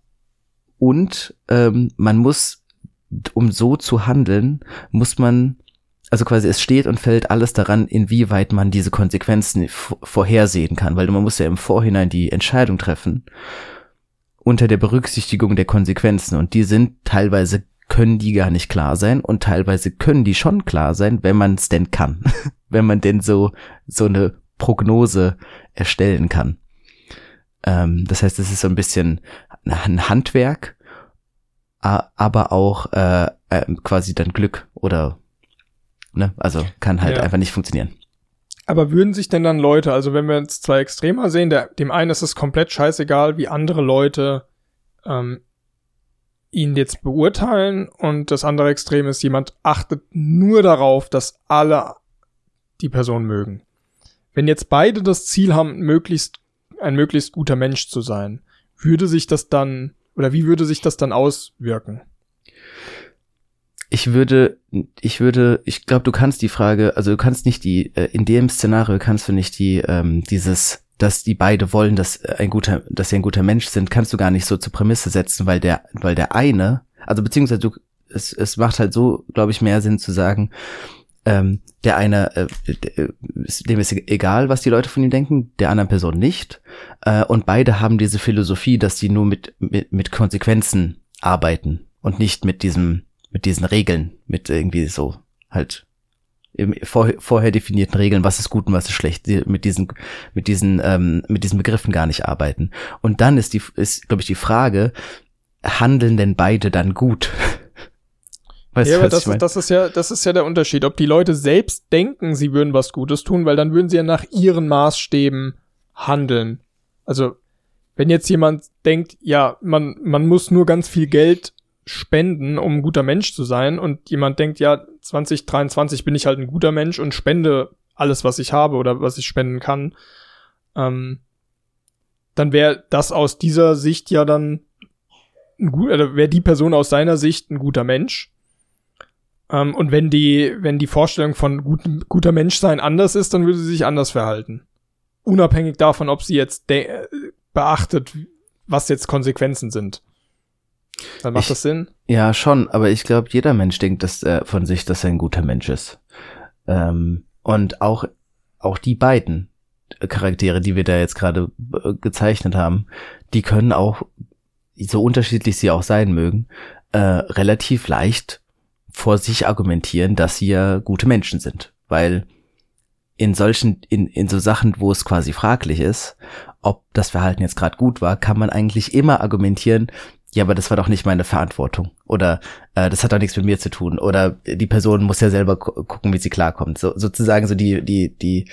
Und ähm, man muss, um so zu handeln, muss man also quasi es steht und fällt alles daran, inwieweit man diese Konsequenzen vorhersehen kann, weil man muss ja im Vorhinein die Entscheidung treffen unter der Berücksichtigung der Konsequenzen. Und die sind teilweise können die gar nicht klar sein und teilweise können die schon klar sein, wenn man es denn kann, <laughs> wenn man denn so so eine Prognose erstellen kann. Ähm, das heißt, es ist so ein bisschen ein Handwerk, aber auch äh, äh, quasi dann Glück oder Ne? Also kann halt ja. einfach nicht funktionieren. Aber würden sich denn dann Leute, also wenn wir jetzt zwei Extremer sehen, der, dem einen ist es komplett scheißegal, wie andere Leute ähm, ihn jetzt beurteilen und das andere Extrem ist, jemand achtet nur darauf, dass alle die Person mögen. Wenn jetzt beide das Ziel haben, möglichst ein möglichst guter Mensch zu sein, würde sich das dann oder wie würde sich das dann auswirken? ich würde, ich würde, ich glaube, du kannst die Frage, also du kannst nicht die, äh, in dem Szenario kannst du nicht die, ähm, dieses, dass die beide wollen, dass ein guter, dass sie ein guter Mensch sind, kannst du gar nicht so zur Prämisse setzen, weil der, weil der eine, also beziehungsweise du, es, es macht halt so, glaube ich, mehr Sinn zu sagen, ähm, der eine, äh, dem ist egal, was die Leute von ihm denken, der anderen Person nicht. Äh, und beide haben diese Philosophie, dass sie nur mit, mit, mit Konsequenzen arbeiten und nicht mit diesem, mit diesen Regeln, mit irgendwie so halt im vor, vorher definierten Regeln, was ist gut und was ist schlecht, mit diesen, mit diesen, ähm, mit diesen Begriffen gar nicht arbeiten. Und dann ist die, ist, glaube ich, die Frage, handeln denn beide dann gut? <laughs> Weißt ja, aber das, ist, das ist ja, das ist ja der Unterschied. Ob die Leute selbst denken, sie würden was Gutes tun, weil dann würden sie ja nach ihren Maßstäben handeln. Also, wenn jetzt jemand denkt, ja, man, man muss nur ganz viel Geld spenden, um ein guter Mensch zu sein und jemand denkt, ja, 2023 bin ich halt ein guter Mensch und spende alles, was ich habe oder was ich spenden kann, ähm, dann wäre das aus dieser Sicht ja dann ein gut, oder wäre die Person aus seiner Sicht ein guter Mensch. Ähm, und wenn die, wenn die Vorstellung von gut, guter Menschsein anders ist, dann würde sie sich anders verhalten. Unabhängig davon, ob sie jetzt beachtet, was jetzt Konsequenzen sind. Dann macht ich, das Sinn? Ja, schon, aber ich glaube, jeder Mensch denkt dass, äh, von sich, dass er ein guter Mensch ist. Ähm, und auch, auch die beiden Charaktere, die wir da jetzt gerade äh, gezeichnet haben, die können auch, so unterschiedlich sie auch sein mögen, äh, relativ leicht vor sich argumentieren, dass sie ja gute Menschen sind. Weil in solchen, in, in so Sachen, wo es quasi fraglich ist, ob das Verhalten jetzt gerade gut war, kann man eigentlich immer argumentieren, ja, aber das war doch nicht meine Verantwortung. Oder äh, das hat doch nichts mit mir zu tun. Oder die Person muss ja selber gu gucken, wie sie klarkommt. So, sozusagen so die, die, die,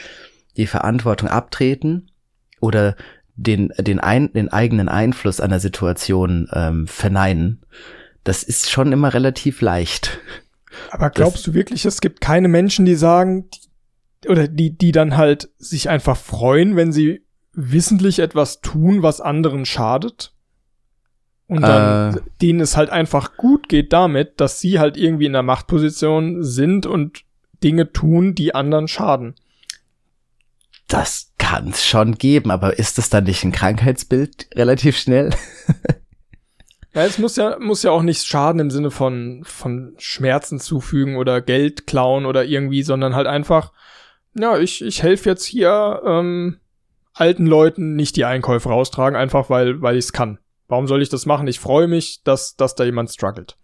die Verantwortung abtreten oder den, den, ein, den eigenen Einfluss an der Situation ähm, verneinen. Das ist schon immer relativ leicht. Aber glaubst das, du wirklich, es gibt keine Menschen, die sagen, die, oder die, die dann halt sich einfach freuen, wenn sie wissentlich etwas tun, was anderen schadet? Und dann äh, denen es halt einfach gut geht damit, dass sie halt irgendwie in der Machtposition sind und Dinge tun, die anderen schaden. Das kann es schon geben, aber ist das dann nicht ein Krankheitsbild relativ schnell? <laughs> ja, es muss ja, muss ja auch nicht schaden im Sinne von, von Schmerzen zufügen oder Geld klauen oder irgendwie, sondern halt einfach, ja, ich, ich helfe jetzt hier ähm, alten Leuten nicht die Einkäufe raustragen, einfach weil, weil ich es kann. Warum soll ich das machen? Ich freue mich, dass, dass da jemand struggelt.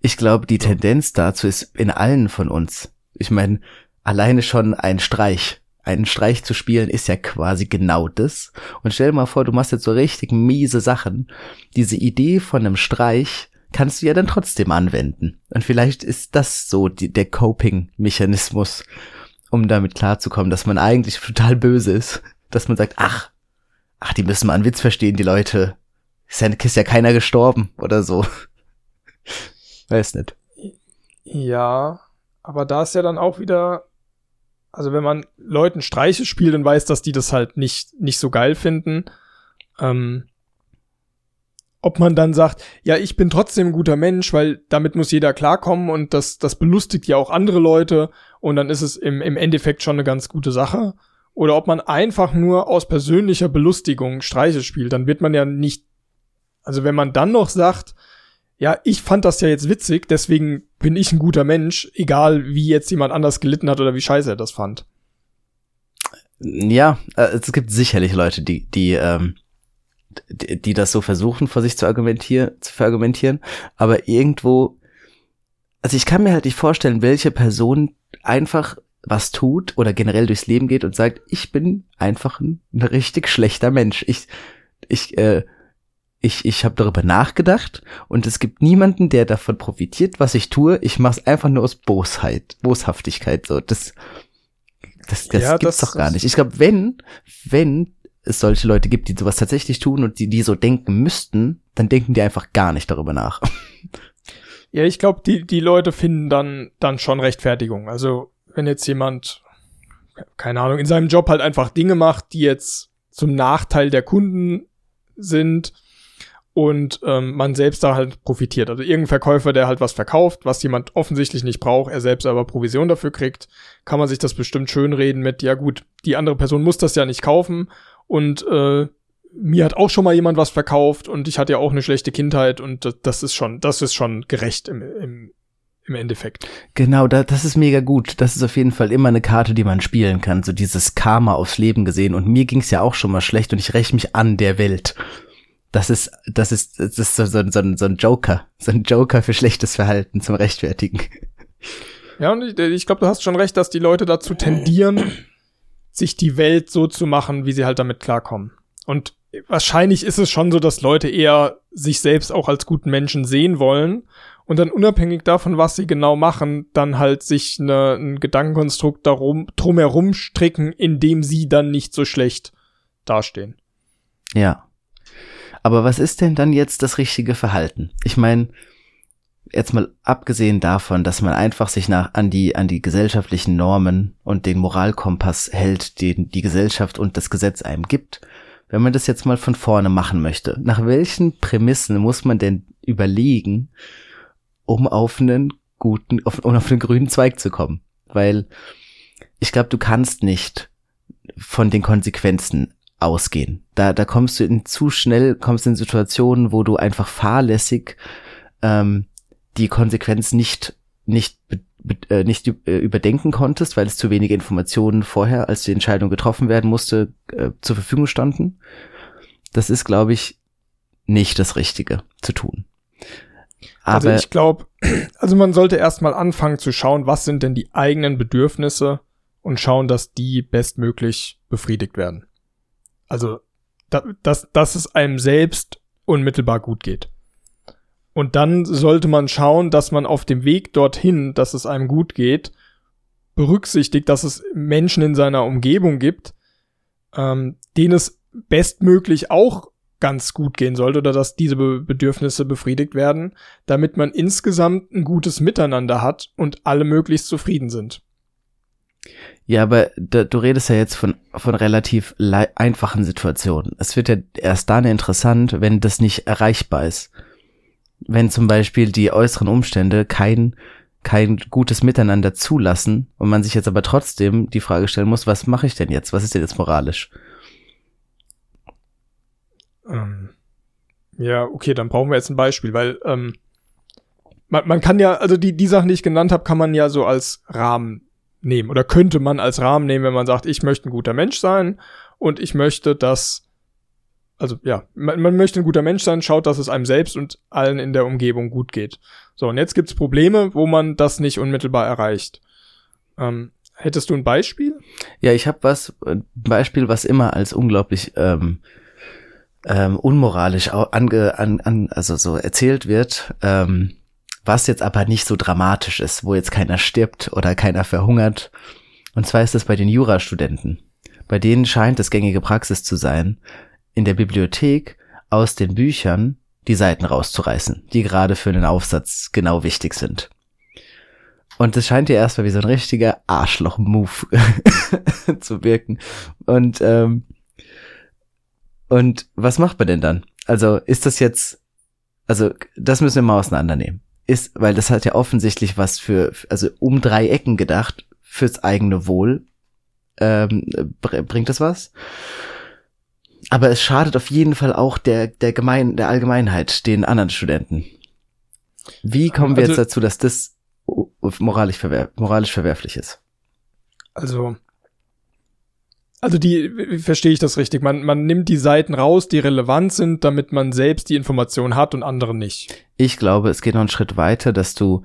Ich glaube, die Tendenz dazu ist in allen von uns. Ich meine, alleine schon ein Streich. Einen Streich zu spielen ist ja quasi genau das. Und stell dir mal vor, du machst jetzt so richtig miese Sachen. Diese Idee von einem Streich kannst du ja dann trotzdem anwenden. Und vielleicht ist das so die, der Coping-Mechanismus, um damit klarzukommen, dass man eigentlich total böse ist. Dass man sagt, ach, ach, die müssen mal einen Witz verstehen, die Leute. Ist ja, ist ja keiner gestorben oder so. <laughs> Weiß nicht. Ja, aber da ist ja dann auch wieder, also wenn man Leuten Streiche spielt und weiß, dass die das halt nicht, nicht so geil finden, ähm, ob man dann sagt, ja, ich bin trotzdem ein guter Mensch, weil damit muss jeder klarkommen und das, das belustigt ja auch andere Leute und dann ist es im, im Endeffekt schon eine ganz gute Sache. Oder ob man einfach nur aus persönlicher Belustigung Streiche spielt, dann wird man ja nicht also wenn man dann noch sagt, ja, ich fand das ja jetzt witzig, deswegen bin ich ein guter Mensch, egal wie jetzt jemand anders gelitten hat oder wie scheiße er das fand. Ja, äh, es gibt sicherlich Leute, die, die, ähm, die, die das so versuchen, vor sich zu argumentieren, zu verargumentieren, aber irgendwo, also ich kann mir halt nicht vorstellen, welche Person einfach was tut oder generell durchs Leben geht und sagt, ich bin einfach ein, ein richtig schlechter Mensch. Ich, ich, äh, ich, ich habe darüber nachgedacht und es gibt niemanden, der davon profitiert, was ich tue. Ich mache es einfach nur aus Bosheit, Boshaftigkeit. So, das, das, das ja, gibt's das, doch gar nicht. Ich glaube, wenn, wenn es solche Leute gibt, die sowas tatsächlich tun und die, die so denken müssten, dann denken die einfach gar nicht darüber nach. <laughs> Ja, ich glaube, die, die Leute finden dann, dann schon Rechtfertigung. Also, wenn jetzt jemand, keine Ahnung, in seinem Job halt einfach Dinge macht, die jetzt zum Nachteil der Kunden sind, und ähm, man selbst da halt profitiert. Also irgendein Verkäufer, der halt was verkauft, was jemand offensichtlich nicht braucht, er selbst aber Provision dafür kriegt, kann man sich das bestimmt schönreden mit, ja gut, die andere Person muss das ja nicht kaufen und äh, mir hat auch schon mal jemand was verkauft und ich hatte ja auch eine schlechte Kindheit und das, das ist schon, das ist schon gerecht im, im, im Endeffekt. Genau, da, das ist mega gut. Das ist auf jeden Fall immer eine Karte, die man spielen kann. So dieses Karma aufs Leben gesehen. Und mir ging's ja auch schon mal schlecht und ich räche mich an der Welt. Das ist, das ist, das ist so, so, so, so ein Joker. So ein Joker für schlechtes Verhalten zum Rechtfertigen. Ja, und ich, ich glaube, du hast schon recht, dass die Leute dazu tendieren, sich die Welt so zu machen, wie sie halt damit klarkommen. Und wahrscheinlich ist es schon so, dass Leute eher sich selbst auch als guten Menschen sehen wollen und dann unabhängig davon, was sie genau machen, dann halt sich eine, ein Gedankenkonstrukt darum, drumherum stricken, in dem sie dann nicht so schlecht dastehen. Ja. Aber was ist denn dann jetzt das richtige Verhalten? Ich meine, jetzt mal abgesehen davon, dass man einfach sich nach an die an die gesellschaftlichen Normen und den Moralkompass hält, den die Gesellschaft und das Gesetz einem gibt. Wenn man das jetzt mal von vorne machen möchte, nach welchen Prämissen muss man denn überlegen, um auf einen guten, auf, um auf einen grünen Zweig zu kommen? Weil ich glaube, du kannst nicht von den Konsequenzen ausgehen. Da, da kommst du in zu schnell, kommst in Situationen, wo du einfach fahrlässig ähm, die Konsequenz nicht nicht äh, nicht äh, überdenken konntest, weil es zu wenige Informationen vorher, als die Entscheidung getroffen werden musste, äh, zur Verfügung standen. Das ist, glaube ich, nicht das Richtige zu tun. Also Aber also ich glaube, <clears throat> also man sollte erstmal anfangen zu schauen, was sind denn die eigenen Bedürfnisse und schauen, dass die bestmöglich befriedigt werden. Also, da, dass, dass es einem selbst unmittelbar gut geht. Und dann sollte man schauen, dass man auf dem Weg dorthin, dass es einem gut geht, berücksichtigt, dass es Menschen in seiner Umgebung gibt, ähm, denen es bestmöglich auch ganz gut gehen sollte oder dass diese Be Bedürfnisse befriedigt werden, damit man insgesamt ein gutes Miteinander hat und alle möglichst zufrieden sind. Ja, aber da, du redest ja jetzt von, von relativ einfachen Situationen. Es wird ja erst dann interessant, wenn das nicht erreichbar ist. Wenn zum Beispiel die äußeren Umstände kein, kein gutes Miteinander zulassen und man sich jetzt aber trotzdem die Frage stellen muss, was mache ich denn jetzt? Was ist denn jetzt moralisch? Ähm, ja, okay, dann brauchen wir jetzt ein Beispiel, weil ähm, man, man kann ja, also die, die Sachen, die ich genannt habe, kann man ja so als Rahmen nehmen oder könnte man als Rahmen nehmen, wenn man sagt, ich möchte ein guter Mensch sein und ich möchte, dass, also ja, man, man möchte ein guter Mensch sein, schaut, dass es einem selbst und allen in der Umgebung gut geht. So, und jetzt gibt's Probleme, wo man das nicht unmittelbar erreicht. Ähm, hättest du ein Beispiel? Ja, ich habe was, ein Beispiel, was immer als unglaublich ähm, ähm, unmoralisch ange, an, an, also so erzählt wird, ähm, was jetzt aber nicht so dramatisch ist, wo jetzt keiner stirbt oder keiner verhungert. Und zwar ist es bei den Jurastudenten. Bei denen scheint es gängige Praxis zu sein, in der Bibliothek aus den Büchern die Seiten rauszureißen, die gerade für einen Aufsatz genau wichtig sind. Und es scheint ja erstmal wie so ein richtiger Arschloch-Move <laughs> zu wirken. Und ähm, und was macht man denn dann? Also ist das jetzt, also das müssen wir mal auseinandernehmen. Ist, weil das hat ja offensichtlich was für, also um drei Ecken gedacht, fürs eigene Wohl. Ähm, bringt das was? Aber es schadet auf jeden Fall auch der, der Gemein, der Allgemeinheit, den anderen Studenten. Wie kommen wir also, jetzt dazu, dass das moralisch, verwerf moralisch verwerflich ist? Also, also die, verstehe ich das richtig? Man, man nimmt die Seiten raus, die relevant sind, damit man selbst die Information hat und andere nicht. Ich glaube, es geht noch einen Schritt weiter, dass du,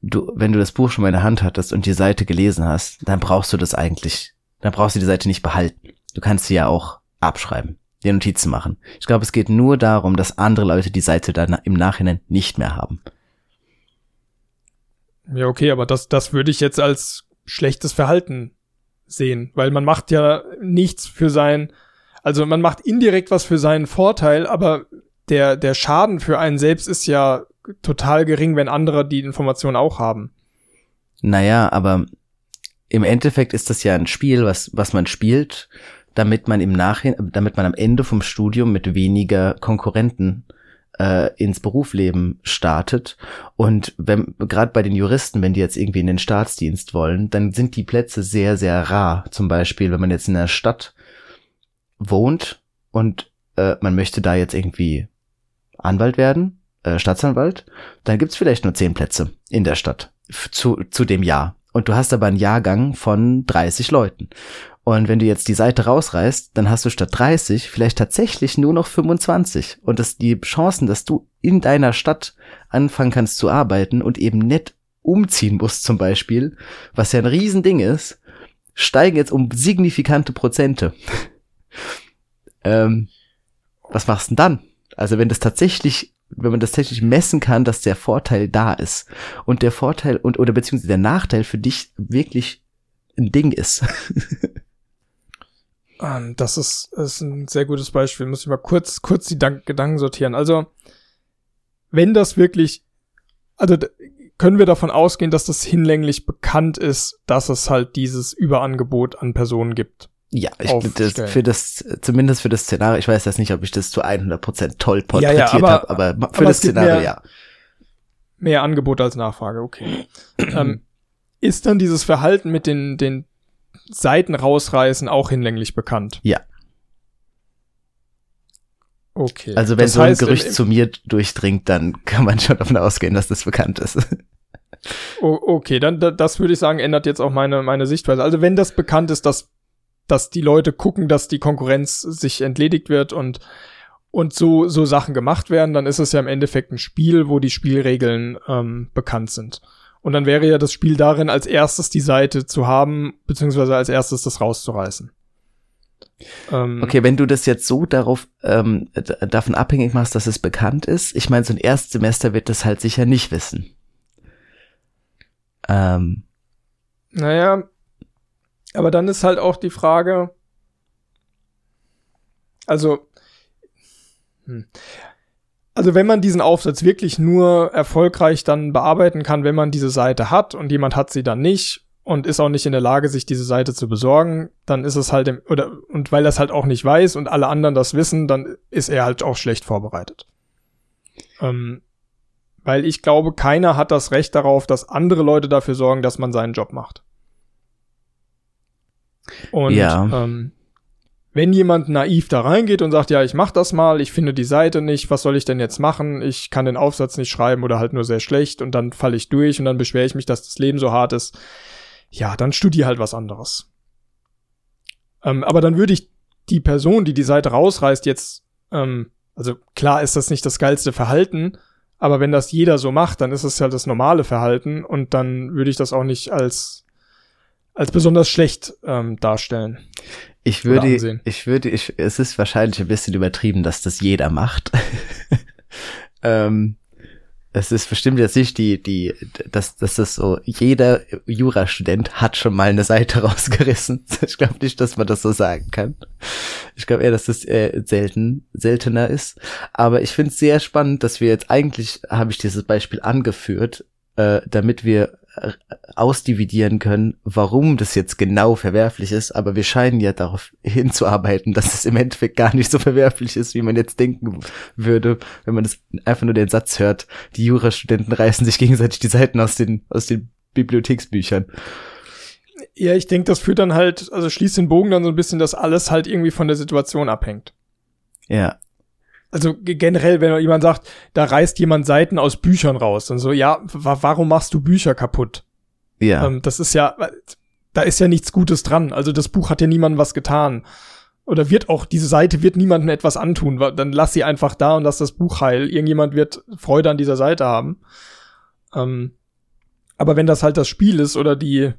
du, wenn du das Buch schon mal in der Hand hattest und die Seite gelesen hast, dann brauchst du das eigentlich, dann brauchst du die Seite nicht behalten. Du kannst sie ja auch abschreiben, dir Notizen machen. Ich glaube, es geht nur darum, dass andere Leute die Seite dann im Nachhinein nicht mehr haben. Ja, okay, aber das, das würde ich jetzt als schlechtes Verhalten sehen, weil man macht ja nichts für sein, also man macht indirekt was für seinen Vorteil, aber der, der Schaden für einen selbst ist ja total gering, wenn andere die Information auch haben. Naja, aber im Endeffekt ist das ja ein Spiel, was, was man spielt, damit man im Nachhinein, damit man am Ende vom Studium mit weniger Konkurrenten äh, ins Berufsleben startet. Und wenn gerade bei den Juristen, wenn die jetzt irgendwie in den Staatsdienst wollen, dann sind die Plätze sehr, sehr rar. Zum Beispiel, wenn man jetzt in einer Stadt wohnt und äh, man möchte da jetzt irgendwie Anwalt werden, äh, Staatsanwalt, dann gibt's vielleicht nur zehn Plätze in der Stadt zu, zu dem Jahr. Und du hast aber einen Jahrgang von 30 Leuten. Und wenn du jetzt die Seite rausreißt, dann hast du statt 30 vielleicht tatsächlich nur noch 25. Und das, die Chancen, dass du in deiner Stadt anfangen kannst zu arbeiten und eben nicht umziehen musst zum Beispiel, was ja ein Riesending ist, steigen jetzt um signifikante Prozente. <laughs> ähm, was machst du denn dann? Also wenn das tatsächlich, wenn man das tatsächlich messen kann, dass der Vorteil da ist und der Vorteil und oder beziehungsweise der Nachteil für dich wirklich ein Ding ist. <laughs> Ähm, das ist, ist ein sehr gutes Beispiel. Muss ich mal kurz, kurz die Dank Gedanken sortieren. Also, wenn das wirklich, also können wir davon ausgehen, dass das hinlänglich bekannt ist, dass es halt dieses Überangebot an Personen gibt. Ja, ich das, für das, zumindest für das Szenario, ich weiß jetzt nicht, ob ich das zu 100% toll porträtiert ja, ja, habe, aber für aber das Szenario, mehr, ja. Mehr Angebot als Nachfrage, okay. ähm, ist dann dieses Verhalten mit den, den Seiten rausreißen auch hinlänglich bekannt. Ja. Okay. Also wenn das so ein Gerücht zu mir durchdringt, dann kann man schon davon ausgehen, dass das bekannt ist. Okay, dann das würde ich sagen, ändert jetzt auch meine, meine Sichtweise. Also wenn das bekannt ist, dass, dass die Leute gucken, dass die Konkurrenz sich entledigt wird und, und so, so Sachen gemacht werden, dann ist es ja im Endeffekt ein Spiel, wo die Spielregeln ähm, bekannt sind. Und dann wäre ja das Spiel darin, als erstes die Seite zu haben, beziehungsweise als erstes das rauszureißen. Ähm, okay, wenn du das jetzt so darauf ähm, davon abhängig machst, dass es bekannt ist, ich meine, so ein Erstsemester wird das halt sicher nicht wissen. Ähm. Naja, aber dann ist halt auch die Frage, also, hm. Also wenn man diesen Aufsatz wirklich nur erfolgreich dann bearbeiten kann, wenn man diese Seite hat und jemand hat sie dann nicht und ist auch nicht in der Lage, sich diese Seite zu besorgen, dann ist es halt, im, oder, und weil er es halt auch nicht weiß und alle anderen das wissen, dann ist er halt auch schlecht vorbereitet. Ähm, weil ich glaube, keiner hat das Recht darauf, dass andere Leute dafür sorgen, dass man seinen Job macht. Und ja. ähm, wenn jemand naiv da reingeht und sagt, ja, ich mach das mal, ich finde die Seite nicht, was soll ich denn jetzt machen? Ich kann den Aufsatz nicht schreiben oder halt nur sehr schlecht und dann falle ich durch und dann beschwere ich mich, dass das Leben so hart ist ja, dann studier halt was anderes. Ähm, aber dann würde ich die Person, die die Seite rausreißt, jetzt, ähm, also klar ist das nicht das geilste Verhalten, aber wenn das jeder so macht, dann ist es halt das normale Verhalten und dann würde ich das auch nicht als als besonders schlecht ähm, darstellen. Ich würde, ich würde, ich, es ist wahrscheinlich ein bisschen übertrieben, dass das jeder macht. <laughs> ähm, es ist bestimmt jetzt nicht die, die, dass, dass das so, jeder Jurastudent hat schon mal eine Seite <laughs> rausgerissen. Ich glaube nicht, dass man das so sagen kann. Ich glaube eher, dass das äh, selten, seltener ist. Aber ich finde es sehr spannend, dass wir jetzt eigentlich, habe ich dieses Beispiel angeführt, äh, damit wir ausdividieren können, warum das jetzt genau verwerflich ist, aber wir scheinen ja darauf hinzuarbeiten, dass es im Endeffekt gar nicht so verwerflich ist, wie man jetzt denken würde, wenn man das einfach nur den Satz hört, die Jurastudenten reißen sich gegenseitig die Seiten aus den, aus den Bibliotheksbüchern. Ja, ich denke, das führt dann halt, also schließt den Bogen dann so ein bisschen, dass alles halt irgendwie von der Situation abhängt. Ja also generell, wenn jemand sagt, da reißt jemand Seiten aus Büchern raus, dann so, ja, warum machst du Bücher kaputt? Ja. Ähm, das ist ja, da ist ja nichts Gutes dran. Also das Buch hat ja niemandem was getan. Oder wird auch, diese Seite wird niemandem etwas antun. Dann lass sie einfach da und lass das Buch heil. Irgendjemand wird Freude an dieser Seite haben. Ähm, aber wenn das halt das Spiel ist oder die,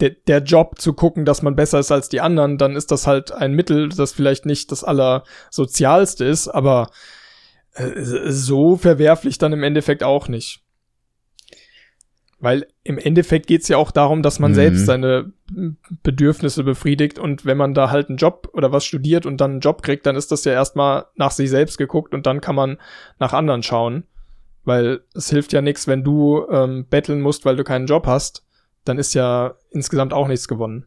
der, der Job zu gucken, dass man besser ist als die anderen, dann ist das halt ein Mittel, das vielleicht nicht das allersozialste ist, aber äh, so verwerflich dann im Endeffekt auch nicht. Weil im Endeffekt geht's ja auch darum, dass man mhm. selbst seine Bedürfnisse befriedigt und wenn man da halt einen Job oder was studiert und dann einen Job kriegt, dann ist das ja erstmal nach sich selbst geguckt und dann kann man nach anderen schauen. Weil es hilft ja nichts, wenn du ähm, betteln musst, weil du keinen Job hast dann ist ja insgesamt auch nichts gewonnen.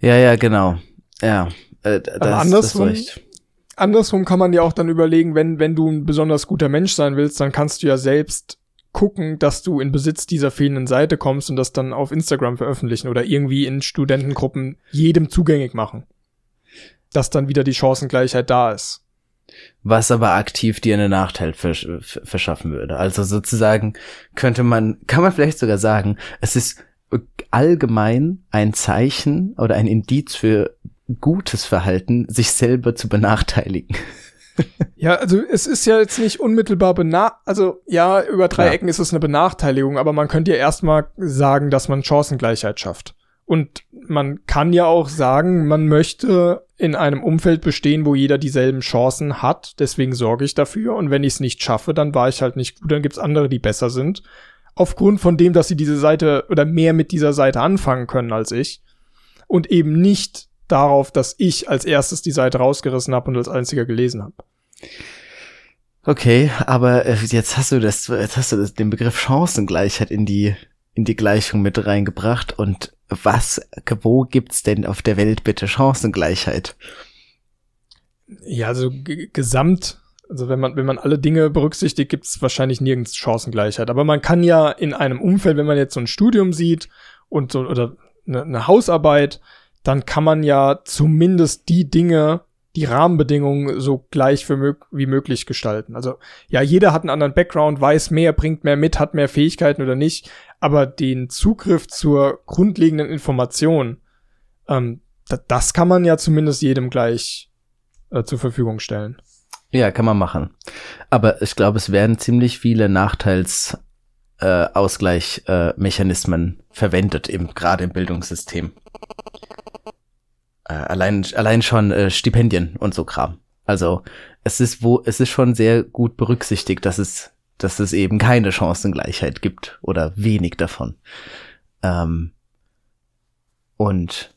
Ja, ja, genau. Ja, äh, das, Aber andersrum, das andersrum kann man ja auch dann überlegen, wenn, wenn du ein besonders guter Mensch sein willst, dann kannst du ja selbst gucken, dass du in Besitz dieser fehlenden Seite kommst und das dann auf Instagram veröffentlichen oder irgendwie in Studentengruppen jedem zugänglich machen. Dass dann wieder die Chancengleichheit da ist was aber aktiv dir einen Nachteil versch verschaffen würde. Also sozusagen könnte man, kann man vielleicht sogar sagen, es ist allgemein ein Zeichen oder ein Indiz für gutes Verhalten, sich selber zu benachteiligen. <laughs> Ja, also es ist ja jetzt nicht unmittelbar bena also ja, über drei ja. Ecken ist es eine Benachteiligung, aber man könnte ja erstmal sagen, dass man Chancengleichheit schafft. Und man kann ja auch sagen, man möchte in einem Umfeld bestehen, wo jeder dieselben Chancen hat. Deswegen sorge ich dafür. Und wenn ich es nicht schaffe, dann war ich halt nicht gut. Dann gibt's andere, die besser sind. Aufgrund von dem, dass sie diese Seite oder mehr mit dieser Seite anfangen können als ich. Und eben nicht darauf, dass ich als erstes die Seite rausgerissen habe und als einziger gelesen habe. Okay, aber äh, jetzt hast du das, jetzt hast du das, den Begriff Chancengleichheit in die in die Gleichung mit reingebracht und was, wo gibt's denn auf der Welt bitte Chancengleichheit? Ja, also gesamt, also wenn man, wenn man alle Dinge berücksichtigt, gibt's wahrscheinlich nirgends Chancengleichheit. Aber man kann ja in einem Umfeld, wenn man jetzt so ein Studium sieht und so, oder eine, eine Hausarbeit, dann kann man ja zumindest die Dinge die Rahmenbedingungen so gleich wie möglich gestalten. Also ja, jeder hat einen anderen Background, weiß mehr, bringt mehr mit, hat mehr Fähigkeiten oder nicht, aber den Zugriff zur grundlegenden Information, ähm, das kann man ja zumindest jedem gleich äh, zur Verfügung stellen. Ja, kann man machen. Aber ich glaube, es werden ziemlich viele Nachteils äh, äh, verwendet, im, gerade im Bildungssystem. Äh, allein, allein schon äh, Stipendien und so Kram. Also es ist wo, es ist schon sehr gut berücksichtigt, dass es, dass es eben keine Chancengleichheit gibt oder wenig davon. Ähm, und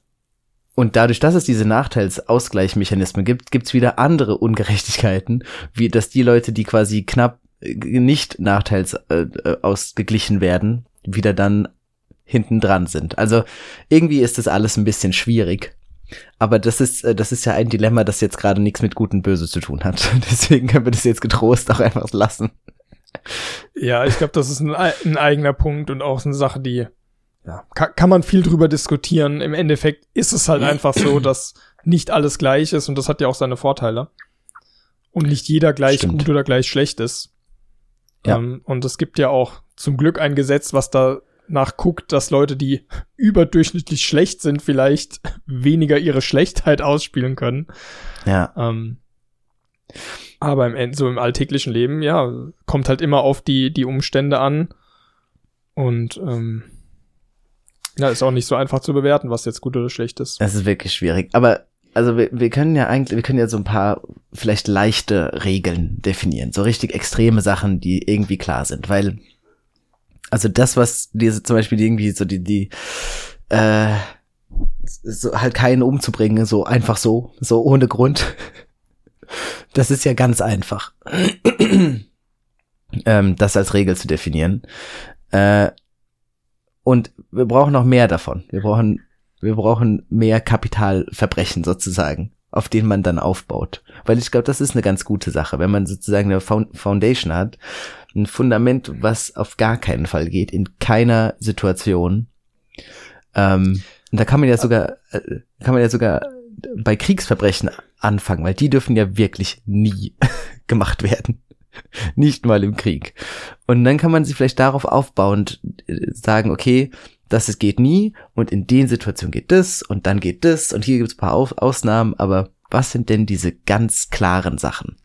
und dadurch, dass es diese Nachteilsausgleichmechanismen gibt, gibt's wieder andere Ungerechtigkeiten, wie dass die Leute, die quasi knapp äh, nicht nachteils äh, äh, ausgeglichen werden, wieder dann hinten dran sind. Also irgendwie ist das alles ein bisschen schwierig. Aber das ist, äh, das ist ja ein Dilemma, das jetzt gerade nichts mit Gut und Böse zu tun hat. <laughs> Deswegen können wir das jetzt getrost auch einfach lassen. Ja, ich glaube, das ist ein, ein eigener Punkt und auch eine Sache, die ja, kann, kann man viel drüber diskutieren. Im Endeffekt ist es halt einfach so, dass nicht alles gleich ist und das hat ja auch seine Vorteile. Und nicht jeder gleich Stimmt. gut oder gleich schlecht ist. Ja. Ähm, und es gibt ja auch zum Glück ein Gesetz, was da nachguckt, dass Leute, die <laughs> überdurchschnittlich schlecht sind, vielleicht <laughs> weniger ihre Schlechtheit ausspielen können. Ja. Ähm, aber im, so im alltäglichen Leben, ja, kommt halt immer auf die, die Umstände an. Und ähm, ja, ist auch nicht so einfach zu bewerten, was jetzt gut oder schlecht ist. Das ist wirklich schwierig. Aber also wir, wir können ja eigentlich, wir können ja so ein paar vielleicht leichte Regeln definieren, so richtig extreme Sachen, die irgendwie klar sind, weil also das, was diese zum Beispiel irgendwie so die die äh, so halt keinen umzubringen, so einfach so, so ohne Grund, das ist ja ganz einfach, <clears throat> ähm, das als Regel zu definieren. Äh, und wir brauchen noch mehr davon. Wir brauchen, wir brauchen mehr Kapitalverbrechen sozusagen, auf denen man dann aufbaut. Weil ich glaube, das ist eine ganz gute Sache, wenn man sozusagen eine Foundation hat, ein Fundament, was auf gar keinen Fall geht, in keiner Situation. Ähm, und da kann man ja sogar, äh, kann man ja sogar bei Kriegsverbrechen anfangen, weil die dürfen ja wirklich nie <laughs> gemacht werden. Nicht mal im Krieg. Und dann kann man sich vielleicht darauf aufbauend äh, sagen, okay, das geht nie und in den Situationen geht das und dann geht das und hier gibt es ein paar Ausnahmen, aber was sind denn diese ganz klaren Sachen?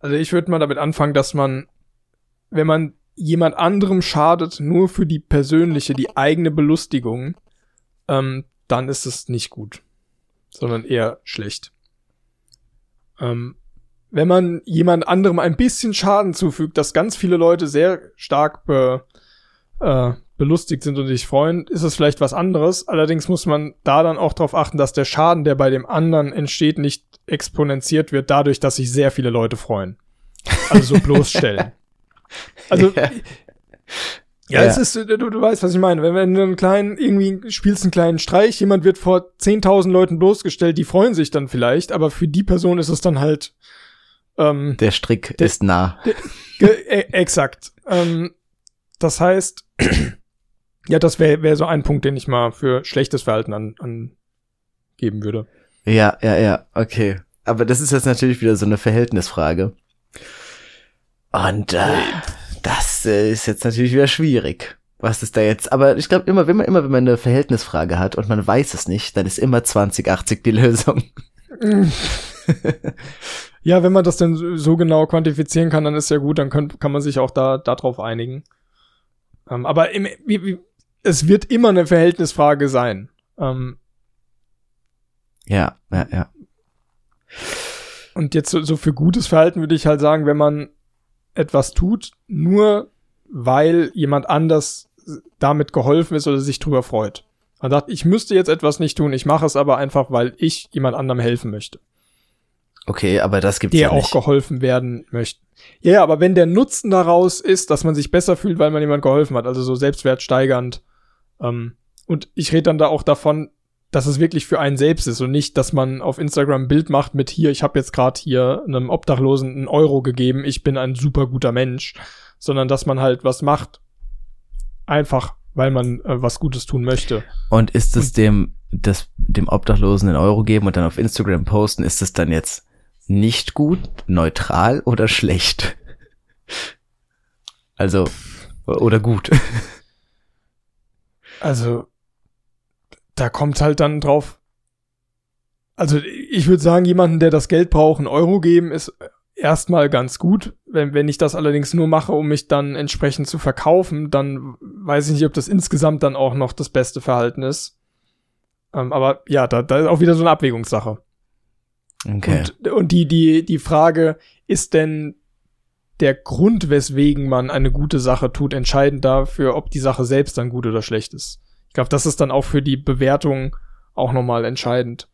Also ich würde mal damit anfangen, dass man, wenn man jemand anderem schadet, nur für die persönliche, die eigene Belustigung, ähm, dann ist es nicht gut, sondern eher schlecht. Ähm, wenn man jemand anderem ein bisschen Schaden zufügt, dass ganz viele Leute sehr stark be, äh, belustigt sind und sich freuen, ist es vielleicht was anderes. Allerdings muss man da dann auch darauf achten, dass der Schaden, der bei dem anderen entsteht, nicht exponentiert wird dadurch, dass sich sehr viele Leute freuen. Also so bloßstellen. <laughs> Also ja. Ja, ja, es ist, du, du weißt, was ich meine. Wenn, wenn du einen kleinen, irgendwie spielst einen kleinen Streich, jemand wird vor 10.000 Leuten bloßgestellt, die freuen sich dann vielleicht, aber für die Person ist es dann halt ähm, der Strick der, ist nah. Der, äh, exakt. Ähm, das heißt, <clears throat> ja, das wäre wär so ein Punkt, den ich mal für schlechtes Verhalten an, angeben würde. Ja, ja, ja, okay. Aber das ist jetzt natürlich wieder so eine Verhältnisfrage. Und äh, das äh, ist jetzt natürlich wieder schwierig. Was ist da jetzt? Aber ich glaube immer, wenn man immer, wenn man eine Verhältnisfrage hat und man weiß es nicht, dann ist immer 2080 die <laughs> Lösung. <laughs> Ja, wenn man das denn so genau quantifizieren kann, dann ist ja gut, dann kann, kann man sich auch da darauf einigen. Ähm, aber im, wie, wie, es wird immer eine Verhältnisfrage sein. Ähm, ja, ja, ja. Und jetzt so, so für gutes Verhalten würde ich halt sagen, wenn man etwas tut, nur weil jemand anders damit geholfen ist oder sich drüber freut. Man sagt, ich müsste jetzt etwas nicht tun, ich mache es aber einfach, weil ich jemand anderem helfen möchte. Okay, aber das gibt's der ja nicht. auch geholfen werden möchte. Ja, aber wenn der Nutzen daraus ist, dass man sich besser fühlt, weil man jemand geholfen hat, also so selbstwertsteigernd. Ähm, und ich rede dann da auch davon, dass es wirklich für einen selbst ist und nicht, dass man auf Instagram ein Bild macht mit hier, ich habe jetzt gerade hier einem Obdachlosen einen Euro gegeben, ich bin ein super guter Mensch, sondern dass man halt was macht, einfach, weil man äh, was Gutes tun möchte. Und ist es dem, das, dem Obdachlosen einen Euro geben und dann auf Instagram posten, ist es dann jetzt nicht gut, neutral oder schlecht? Also, oder gut. Also, da kommt halt dann drauf. Also, ich würde sagen, jemanden, der das Geld braucht, einen Euro geben, ist erstmal ganz gut. Wenn, wenn ich das allerdings nur mache, um mich dann entsprechend zu verkaufen, dann weiß ich nicht, ob das insgesamt dann auch noch das beste Verhalten ist. Ähm, aber ja, da, da ist auch wieder so eine Abwägungssache. Okay. Und, und die, die, die Frage, ist denn der Grund, weswegen man eine gute Sache tut, entscheidend dafür, ob die Sache selbst dann gut oder schlecht ist? Ich glaube, das ist dann auch für die Bewertung auch nochmal entscheidend.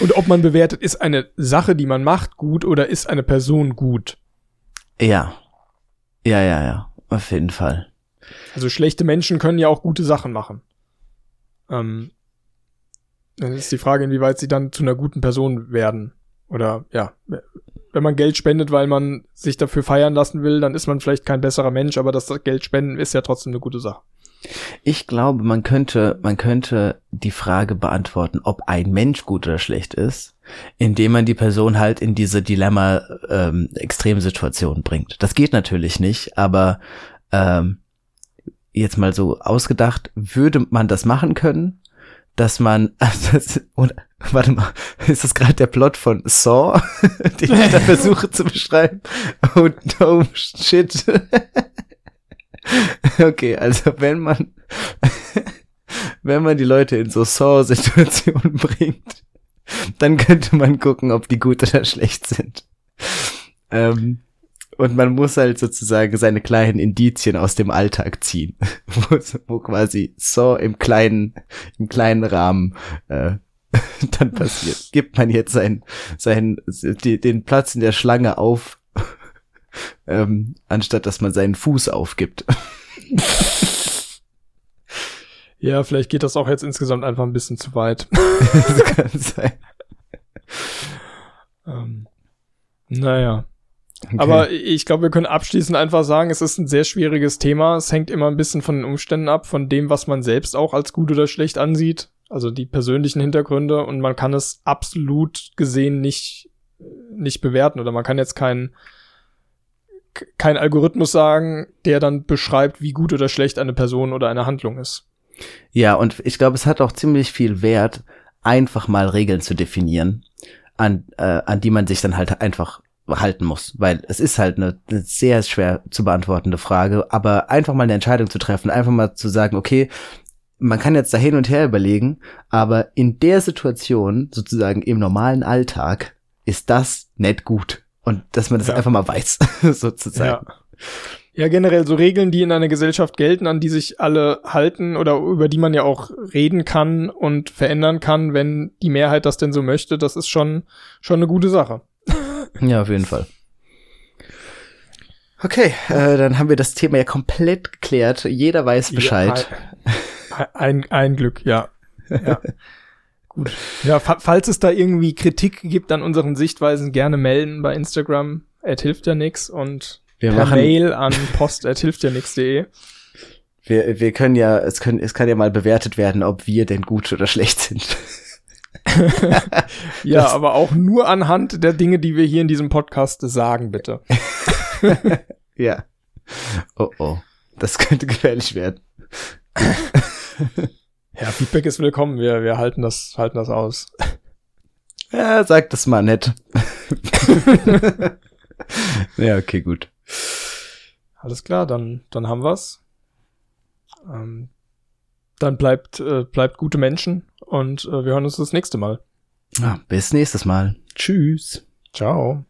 Und ob man bewertet, ist eine Sache, die man macht, gut oder ist eine Person gut? Ja. Ja, ja, ja. Auf jeden Fall. Also schlechte Menschen können ja auch gute Sachen machen. Ähm, dann ist die Frage, inwieweit sie dann zu einer guten Person werden. Oder ja, wenn man Geld spendet, weil man sich dafür feiern lassen will, dann ist man vielleicht kein besserer Mensch, aber das Geld spenden ist ja trotzdem eine gute Sache. Ich glaube, man könnte, man könnte die Frage beantworten, ob ein Mensch gut oder schlecht ist, indem man die Person halt in diese Dilemma-Extremsituation ähm, bringt. Das geht natürlich nicht, aber ähm, jetzt mal so ausgedacht, würde man das machen können, dass man, <laughs> also das, und, warte mal, ist das gerade der Plot von Saw, <laughs> den ich da <laughs> versuche zu beschreiben? Oh, no shit. <laughs> okay, also wenn man, <laughs> wenn man die Leute in so Saw-Situationen <laughs> bringt, dann könnte man gucken, ob die gut oder schlecht sind. Ähm, und man muss halt sozusagen seine kleinen Indizien aus dem Alltag ziehen, wo, wo quasi so im kleinen, im kleinen Rahmen äh, dann passiert. Gibt man jetzt sein, sein, die, den Platz in der Schlange auf, ähm, anstatt dass man seinen Fuß aufgibt. Ja, vielleicht geht das auch jetzt insgesamt einfach ein bisschen zu weit. <laughs> das kann sein. ähm, naja. Okay. Aber ich glaube, wir können abschließend einfach sagen, es ist ein sehr schwieriges Thema. Es hängt immer ein bisschen von den Umständen ab, von dem, was man selbst auch als gut oder schlecht ansieht. Also die persönlichen Hintergründe und man kann es absolut gesehen nicht, nicht bewerten oder man kann jetzt keinen kein Algorithmus sagen, der dann beschreibt, wie gut oder schlecht eine Person oder eine Handlung ist. Ja, und ich glaube, es hat auch ziemlich viel Wert, einfach mal Regeln zu definieren, an, äh, an die man sich dann halt einfach halten muss, weil es ist halt eine, eine, sehr schwer zu beantwortende Frage, aber einfach mal eine Entscheidung zu treffen, einfach mal zu sagen, okay, man kann jetzt da hin und her überlegen, aber in der Situation, sozusagen im normalen Alltag, ist das nicht gut. Und dass man das ja. einfach mal weiß, <laughs> sozusagen. Ja. ja, generell so Regeln, die in einer Gesellschaft gelten, an die sich alle halten oder über die man ja auch reden kann und verändern kann, wenn die Mehrheit das denn so möchte, das ist schon, schon eine gute Sache. Ja, auf jeden Fall. Okay, äh, dann haben wir das Thema ja komplett geklärt. Jeder weiß Bescheid. Ja, ein, ein, ein Glück, ja. ja. <laughs> Gut. Ja, fa falls es da irgendwie Kritik gibt an unseren Sichtweisen, gerne melden bei Instagram. Er hilft ja nix und wir per machen Mail an post@hilftjanix.de. Wir, wir können ja, es können, es kann ja mal bewertet werden, ob wir denn gut oder schlecht sind. <laughs> ja, das aber auch nur anhand der Dinge, die wir hier in diesem Podcast sagen, bitte. <laughs> ja. Oh oh. Das könnte gefährlich werden. <laughs> ja, Feedback ist willkommen. Wir, wir halten das, halten das aus. Ja, sag das mal nett. <laughs> ja, okay, gut. Alles klar, dann, dann haben wir's. Ähm, dann bleibt, äh, bleibt gute Menschen und äh, wir hören uns das nächste Mal. Ja, bis nächstes Mal. Tschüss. Ciao.